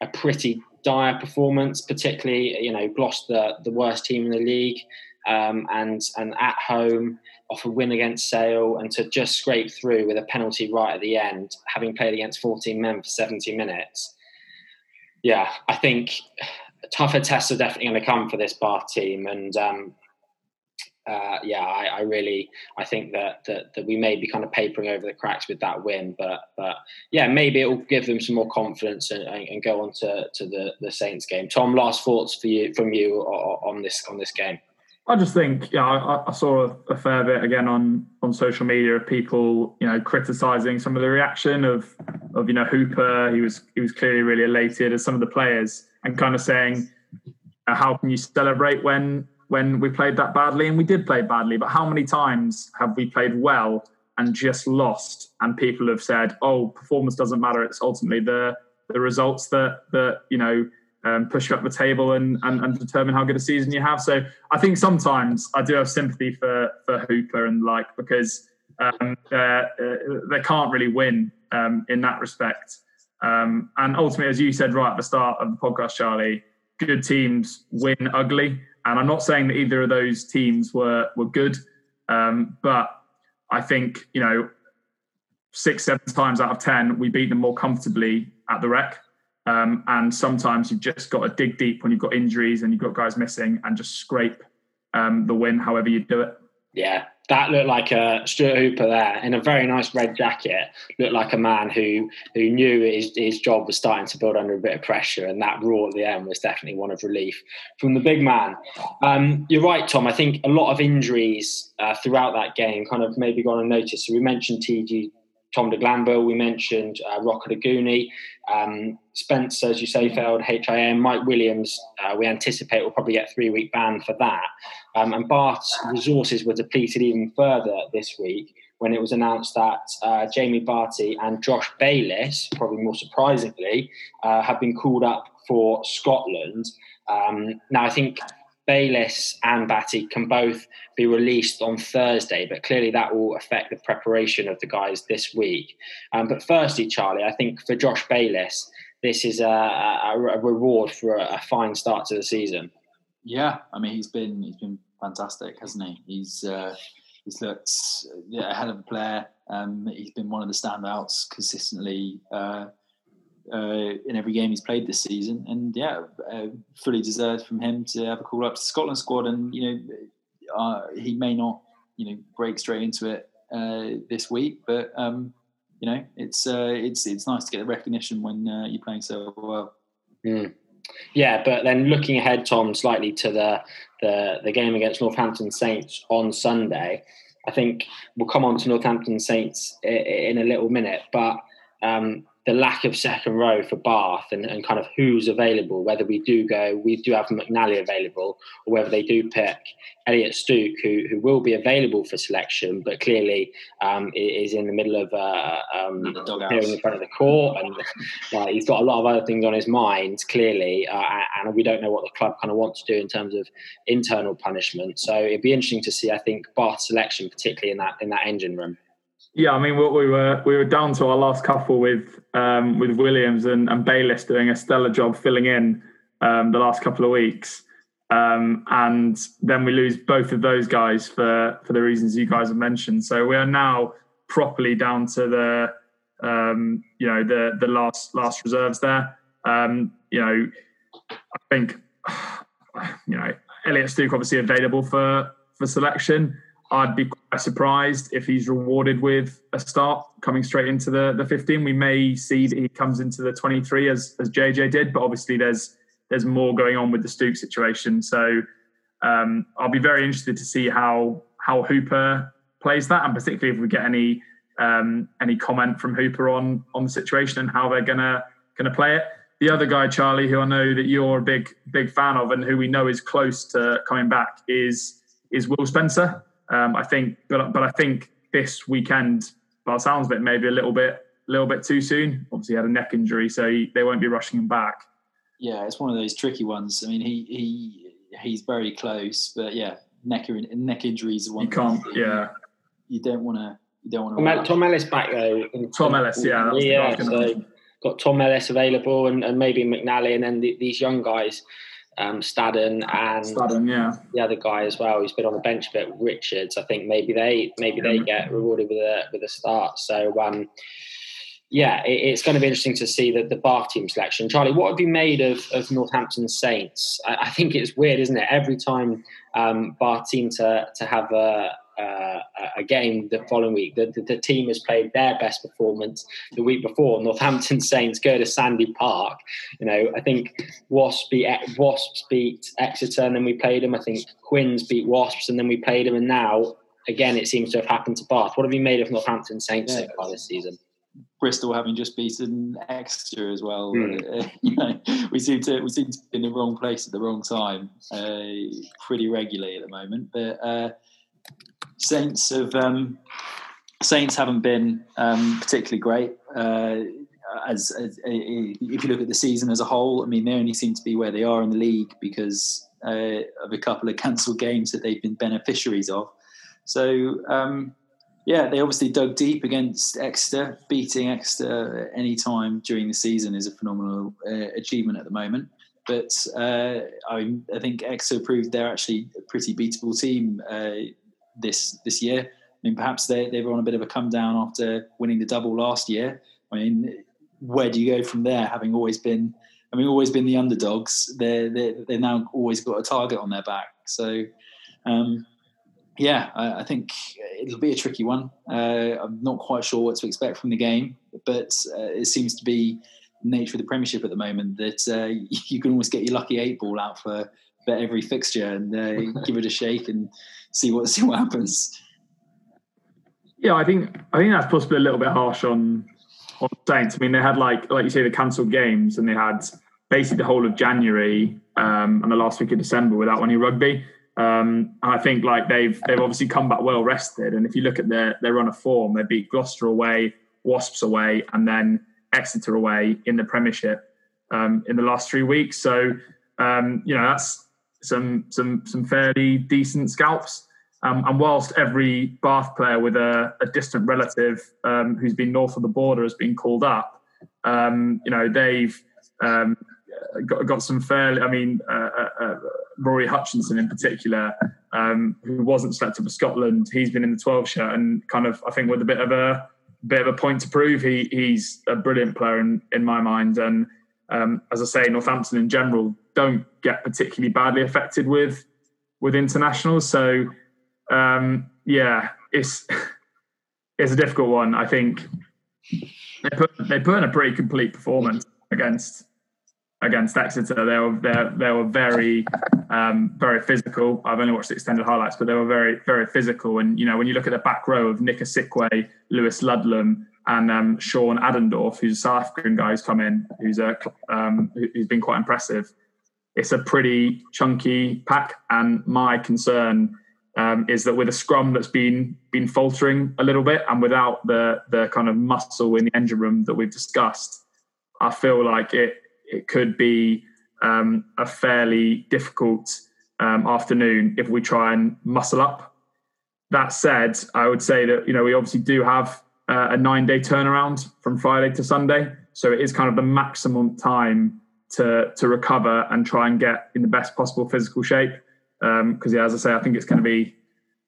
a pretty dire performance, particularly you know Gloucester, the worst team in the league, um, and and at home off a win against Sale and to just scrape through with a penalty right at the end, having played against 14 men for 70 minutes. Yeah, I think tougher tests are definitely going to come for this Bath team, and um, uh, yeah, I, I, really I think that, that that we may be kind of papering over the cracks with that win, but but yeah, maybe it will give them some more confidence and, and, go on to, to the, the Saints game. Tom, last thoughts for you from you on this on this game. I just think, yeah, I, I saw a, fair bit again on on social media of people, you know, criticizing some of the reaction of of you know Hooper. He was he was clearly really elated as some of the players, and kind of saying, how can you celebrate when when we played that badly? And we did play badly, but how many times have we played well and just lost? And people have said, oh, performance doesn't matter. It's ultimately the the results that that you know um, push you up the table and, and, and determine how good a season you have. So I think sometimes I do have sympathy for for Hooper and like because um, uh, they can't really win um, in that respect. Um, and ultimately, as you said right at the start of the podcast, Charlie, good teams win ugly. And I'm not saying that either of those teams were were good, um, but I think you know six seven times out of ten we beat them more comfortably at the rec. Um, and sometimes you've just got to dig deep when you've got injuries and you've got guys missing and just scrape um, the win however you do it. Yeah, that looked like a Stuart Hooper there in a very nice red jacket. Looked like a man who who knew his, his job was starting to build under a bit of pressure, and that raw at the end was definitely one of relief from the big man. Um, you're right, Tom. I think a lot of injuries uh, throughout that game kind of maybe gone unnoticed. So we mentioned TG Tom de Glanville, we mentioned uh, Aguni, um, Spence, as you say, failed HIA. Mike Williams, uh, we anticipate will probably get three week ban for that. Um, and Bath's resources were depleted even further this week when it was announced that uh, Jamie Bhatti and Josh Bayliss, probably more surprisingly, uh, have been called up for Scotland. Um, now, I think Bayliss and Bhatti can both be released on Thursday, but clearly that will affect the preparation of the guys this week. Um, but firstly, Charlie, I think for Josh Bayliss, this is a, a, a reward for a, a, fine start to the season. Yeah, I mean he's been he's been fantastic, hasn't he? He's uh, he's looked yeah, a hell of a player. Um, he's been one of the standouts consistently. Uh, uh, in every game he's played this season, and yeah, uh, fully deserved from him to have a call up to Scotland squad. And you know, uh, he may not, you know, break straight into it uh, this week, but um, you know, it's uh, it's it's nice to get the recognition when uh, you're playing so well. Mm. Yeah, but then looking ahead, Tom, slightly to the, the the game against Northampton Saints on Sunday. I think we'll come on to Northampton Saints in a little minute, but um, the lack of second row for Bath and, and kind of who's available, whether we do go, we do have McNally available, or whether they do pick Elliot Stooke, who, who will be available for selection, but clearly um, is in the middle of uh, um, appearing in front of the court, and uh, he's got a lot of other things on his mind, clearly, uh, and we don't know what the club kind of wants to do in terms of internal punishment. So it'd be interesting to see, I think, Bath selection, particularly in that in that engine room. Yeah, I mean, we were we were down to our last couple with um, with Williams and, and Bayliss doing a stellar job filling in um, the last couple of weeks, um, and then we lose both of those guys for for the reasons you guys have mentioned. So we are now properly down to the um, you know the the last last reserves there. Um, you know, I think you know Elliot Stooke obviously available for for selection. I'd be surprised if he's rewarded with a start coming straight into the, the 15. We may see that he comes into the 23 as, as JJ did, but obviously there's there's more going on with the Stooke situation. So um, I'll be very interested to see how how Hooper plays that, and particularly if we get any um, any comment from Hooper on on the situation and how they're gonna gonna play it. the other guy, Charlie, who I know that you're a big big fan of, and who we know is close to coming back, is is Will Spencer. Um, I think, but but I think this weekend, by the sounds of it, maybe a little bit a little bit too soon. Obviously, he had a neck injury, so he, they won't be rushing him back. Yeah, it's one of those tricky ones. I mean, he he he's very close, but yeah, neck neck injuries are one. You can't, yeah. You don't want to. You don't want to. Tom, Ellis back though. Tom Ellis, yeah, yeah. So got Tom Ellis available, and, and maybe McNally, and then the, these young guys um, Staden and Staden, yeah. the other guy as well He's been on the bench a bit, Richards. I think maybe they maybe they get rewarded with a with a start. So um, yeah, it, it's going to be interesting to see the, the Bath team selection. Charlie, what have you made of, of Northampton Saints? I, I think it's weird, isn't it? Every time um, Bath seem to to have a, uh, a game the following week. The, the, the, team has played their best performance the week before. Northampton Saints go to Sandy Park. You know, I think Wasps beat Wasps beat Exeter, and then we played them. I think Quins beat Wasps, and then we played them. And now, again, it seems to have happened to Bath. What have you made of Northampton Saints yeah. so far this season? Bristol having just beaten Exeter as well. Mm. Uh, you know, we seem to we seem to be in the wrong place at the wrong time, uh, pretty regularly at the moment. But uh, Saints have um, Saints haven't been um, particularly great. Uh, as, as, if you look at the season as a whole, I mean, they only seem to be where they are in the league because uh, of a couple of cancelled games that they've been beneficiaries of. So, um, yeah, they obviously dug deep against Exeter. Beating Exeter any time during the season is a phenomenal uh, achievement at the moment. But uh, I, I, think Exeter proved they're actually a pretty beatable team uh, this this year. I mean, perhaps they they were on a bit of a come down after winning the double last year. I mean, where do you go from there? Having always been, I mean, always been the underdogs. They're they they now always got a target on their back. So, um, yeah, I, I, think it'll be a tricky one. Uh, I'm not quite sure what to expect from the game, but uh, it seems to be nature of the Premiership at the moment that uh, you can almost get your lucky eight ball out for for every fixture and uh, give it a shake and see what see what happens. Yeah, I think I think that's possibly a little bit harsh on on Saints. I mean, they had like like you say the cancelled games, and they had basically the whole of January um, and the last week of December without any rugby. Um, and I think like they've they've obviously come back well rested. And if you look at their their run of form, they beat Gloucester away, Wasps away, and then Exeter away in the Premiership um, in the last three weeks. So um, you know that's some some some fairly decent scalps. Um, and whilst every Bath player with a, a distant relative um, who's been north of the border has been called up, um, you know they've um, got, got some fairly. I mean, uh, uh, uh, Rory Hutchinson in particular, um, who wasn't selected for Scotland, he's been in the 12 shirt and kind of I think with a bit of a bit of a point to prove. He he's a brilliant player in, in my mind, and um, as I say, Northampton in general don't get particularly badly affected with with internationals. So um, yeah, it's it's a difficult one. I think they put they put in a pretty complete performance against against Exeter. They were they, they were very um, very physical. I've only watched the extended highlights, but they were very very physical. And you know when you look at the back row of Nick Isiekwe, Lewis Ludlam, and um, Shaun Adendorff, who's a South African guy who's come in, who's a um, who's been quite impressive it's a pretty chunky pack. And my concern um, is that with a scrum that's been been faltering a little bit, and without the the kind of muscle in the engine room that we've discussed, I feel like it it could be um, a fairly difficult um, afternoon if we try and muscle up. That said, I would say that you know we obviously do have uh, a nine day turnaround from Friday to Sunday, so it is kind of the maximum time to to recover and try and get in the best possible physical shape. Because um, yeah, as I say, I think it's going to be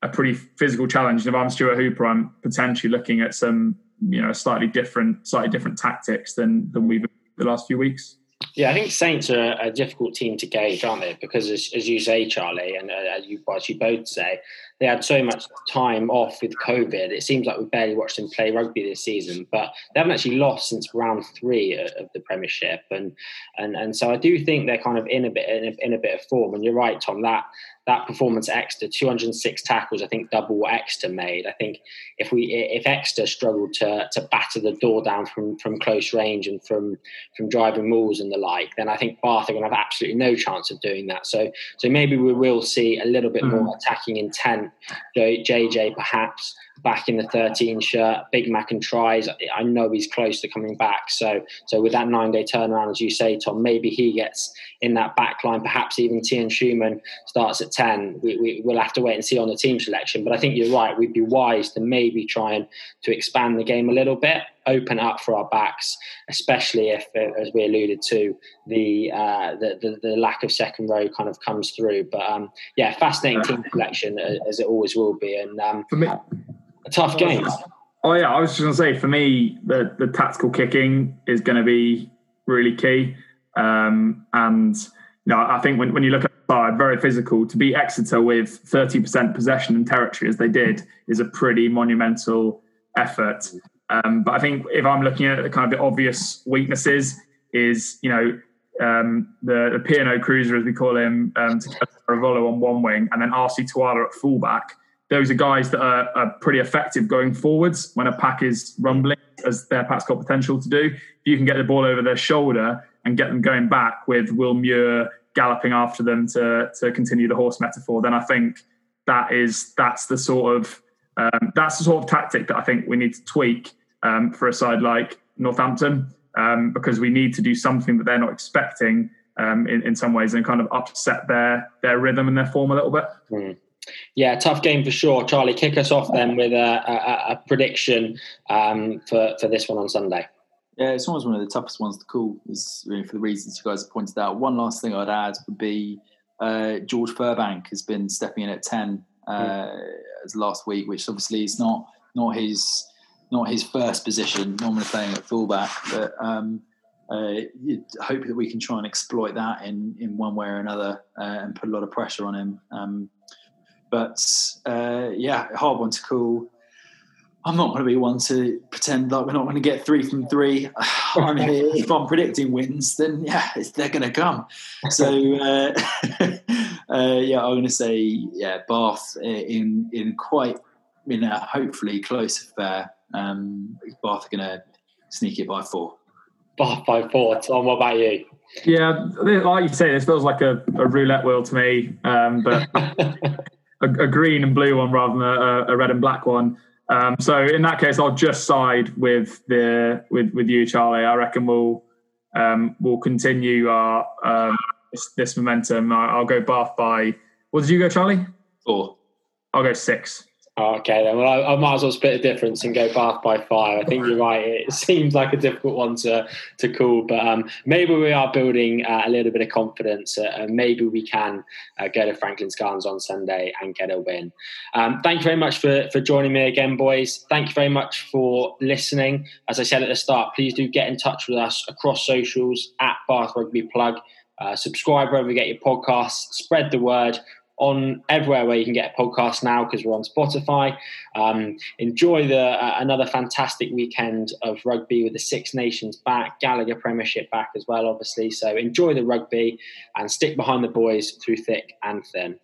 a pretty physical challenge. And if I'm Stuart Hooper, I'm potentially looking at some you know slightly different, slightly different tactics than than we've the last few weeks. Yeah, I think Saints are a difficult team to gauge, aren't they? Because as, as you say, Charlie, and uh, as you, as you both say, they had so much time off with COVID. It seems like we barely watched them play rugby this season, but they haven't actually lost since round three of the Premiership, and and and so I do think they're kind of in a bit in a, in a bit of form. And you're right, Tom. That that performance Exeter, 206 tackles, I think double what Exeter made. I think if we if Exeter struggled to to batter the door down from from close range and from from driving mauls and the like, then I think Bath are going to have absolutely no chance of doing that. So so maybe we will see a little bit more hmm. attacking intent. JJ perhaps back in the 13 shirt. Big Mac and tries. I know he's close to coming back. So so with that nine day turnaround, as you say, Tom, maybe he gets in that back line. Perhaps even Tian Schoeman starts at 10. We, we, will have to wait and see on the team selection. But I think you're right. We'd be wise to maybe try and to expand the game a little bit, open up for our backs, especially if, as we alluded to, the uh, the, the, the, lack of second row kind of comes through. But um, yeah, fascinating team selection as it always will be. And um, for me, a tough game. Oh yeah, I was just going to say for me, the the tactical kicking is going to be really key. Um, and you know, I think when, when you look at side, very physical. To beat Exeter with thirty percent possession and territory as they did is a pretty monumental effort. Um, but I think if I'm looking at the kind of the obvious weaknesses, is you know um, the, the P&O cruiser as we call him, um, Ravolo on one wing, and then Ahsee Tuala at fullback those are guys that are, are, pretty effective going forwards when a pack is rumbling, as their pack's got potential to do. If you can get the ball over their shoulder and get them going back with Will Muir galloping after them to to continue the horse metaphor, then I think that is that's the sort of um, that's the sort of tactic that I think we need to tweak um, for a side like Northampton um, because we need to do something that they're not expecting um, in, in some ways and kind of upset their their rhythm and their form a little bit. Mm. Yeah, tough game for sure. Charlie, kick us off then with a, a, a prediction um, for, for this one on Sunday. Yeah, it's always one of the toughest ones to call, is really for the reasons you guys have pointed out. One last thing I'd add would be uh, George Furbank has been stepping in at ten uh, mm. as last week, which obviously is not not his not his first position. Normally playing at fullback, but um, uh, hope that we can try and exploit that in in one way or another uh, and put a lot of pressure on him. Um, but uh, yeah, hard one to call. I'm not going to be one to pretend like we're not going to get three from three. Here. If I'm predicting wins, then yeah, they're going to come. So uh, uh, yeah, I'm going to say yeah, Bath in in quite in a hopefully close affair. Um, Bath are going to sneak it by four. Bath by four. Tom, what about you? Yeah, like you say, this feels like a, a roulette wheel to me. Um, but a, a green and blue one rather than a, a red and black one. Um, so in that case, I'll just side with the with with you, Charlie. I reckon we'll um, we'll continue our um, this, this, momentum. I, will go Bath by. What did you go, Charlie? Four. I'll go six. Okay, then. Well, I, I, might as well split a difference and go Bath by five. I think you're right. It seems like a difficult one to to call, but um, maybe we are building uh, a little bit of confidence. Uh, and maybe we can uh, go to Franklin's Gardens on Sunday and get a win. Um, thank you very much for for joining me again, boys. Thank you very much for listening. As I said at the start, please do get in touch with us across socials at Bath Rugby Plug. Uh, subscribe wherever you get your podcasts. Spread the word on everywhere where you can get a podcast now because we're on Spotify. Um, enjoy the uh, another fantastic weekend of rugby with the Six Nations back, Gallagher Premiership back as well, obviously. So enjoy the rugby and stick behind the boys through thick and thin.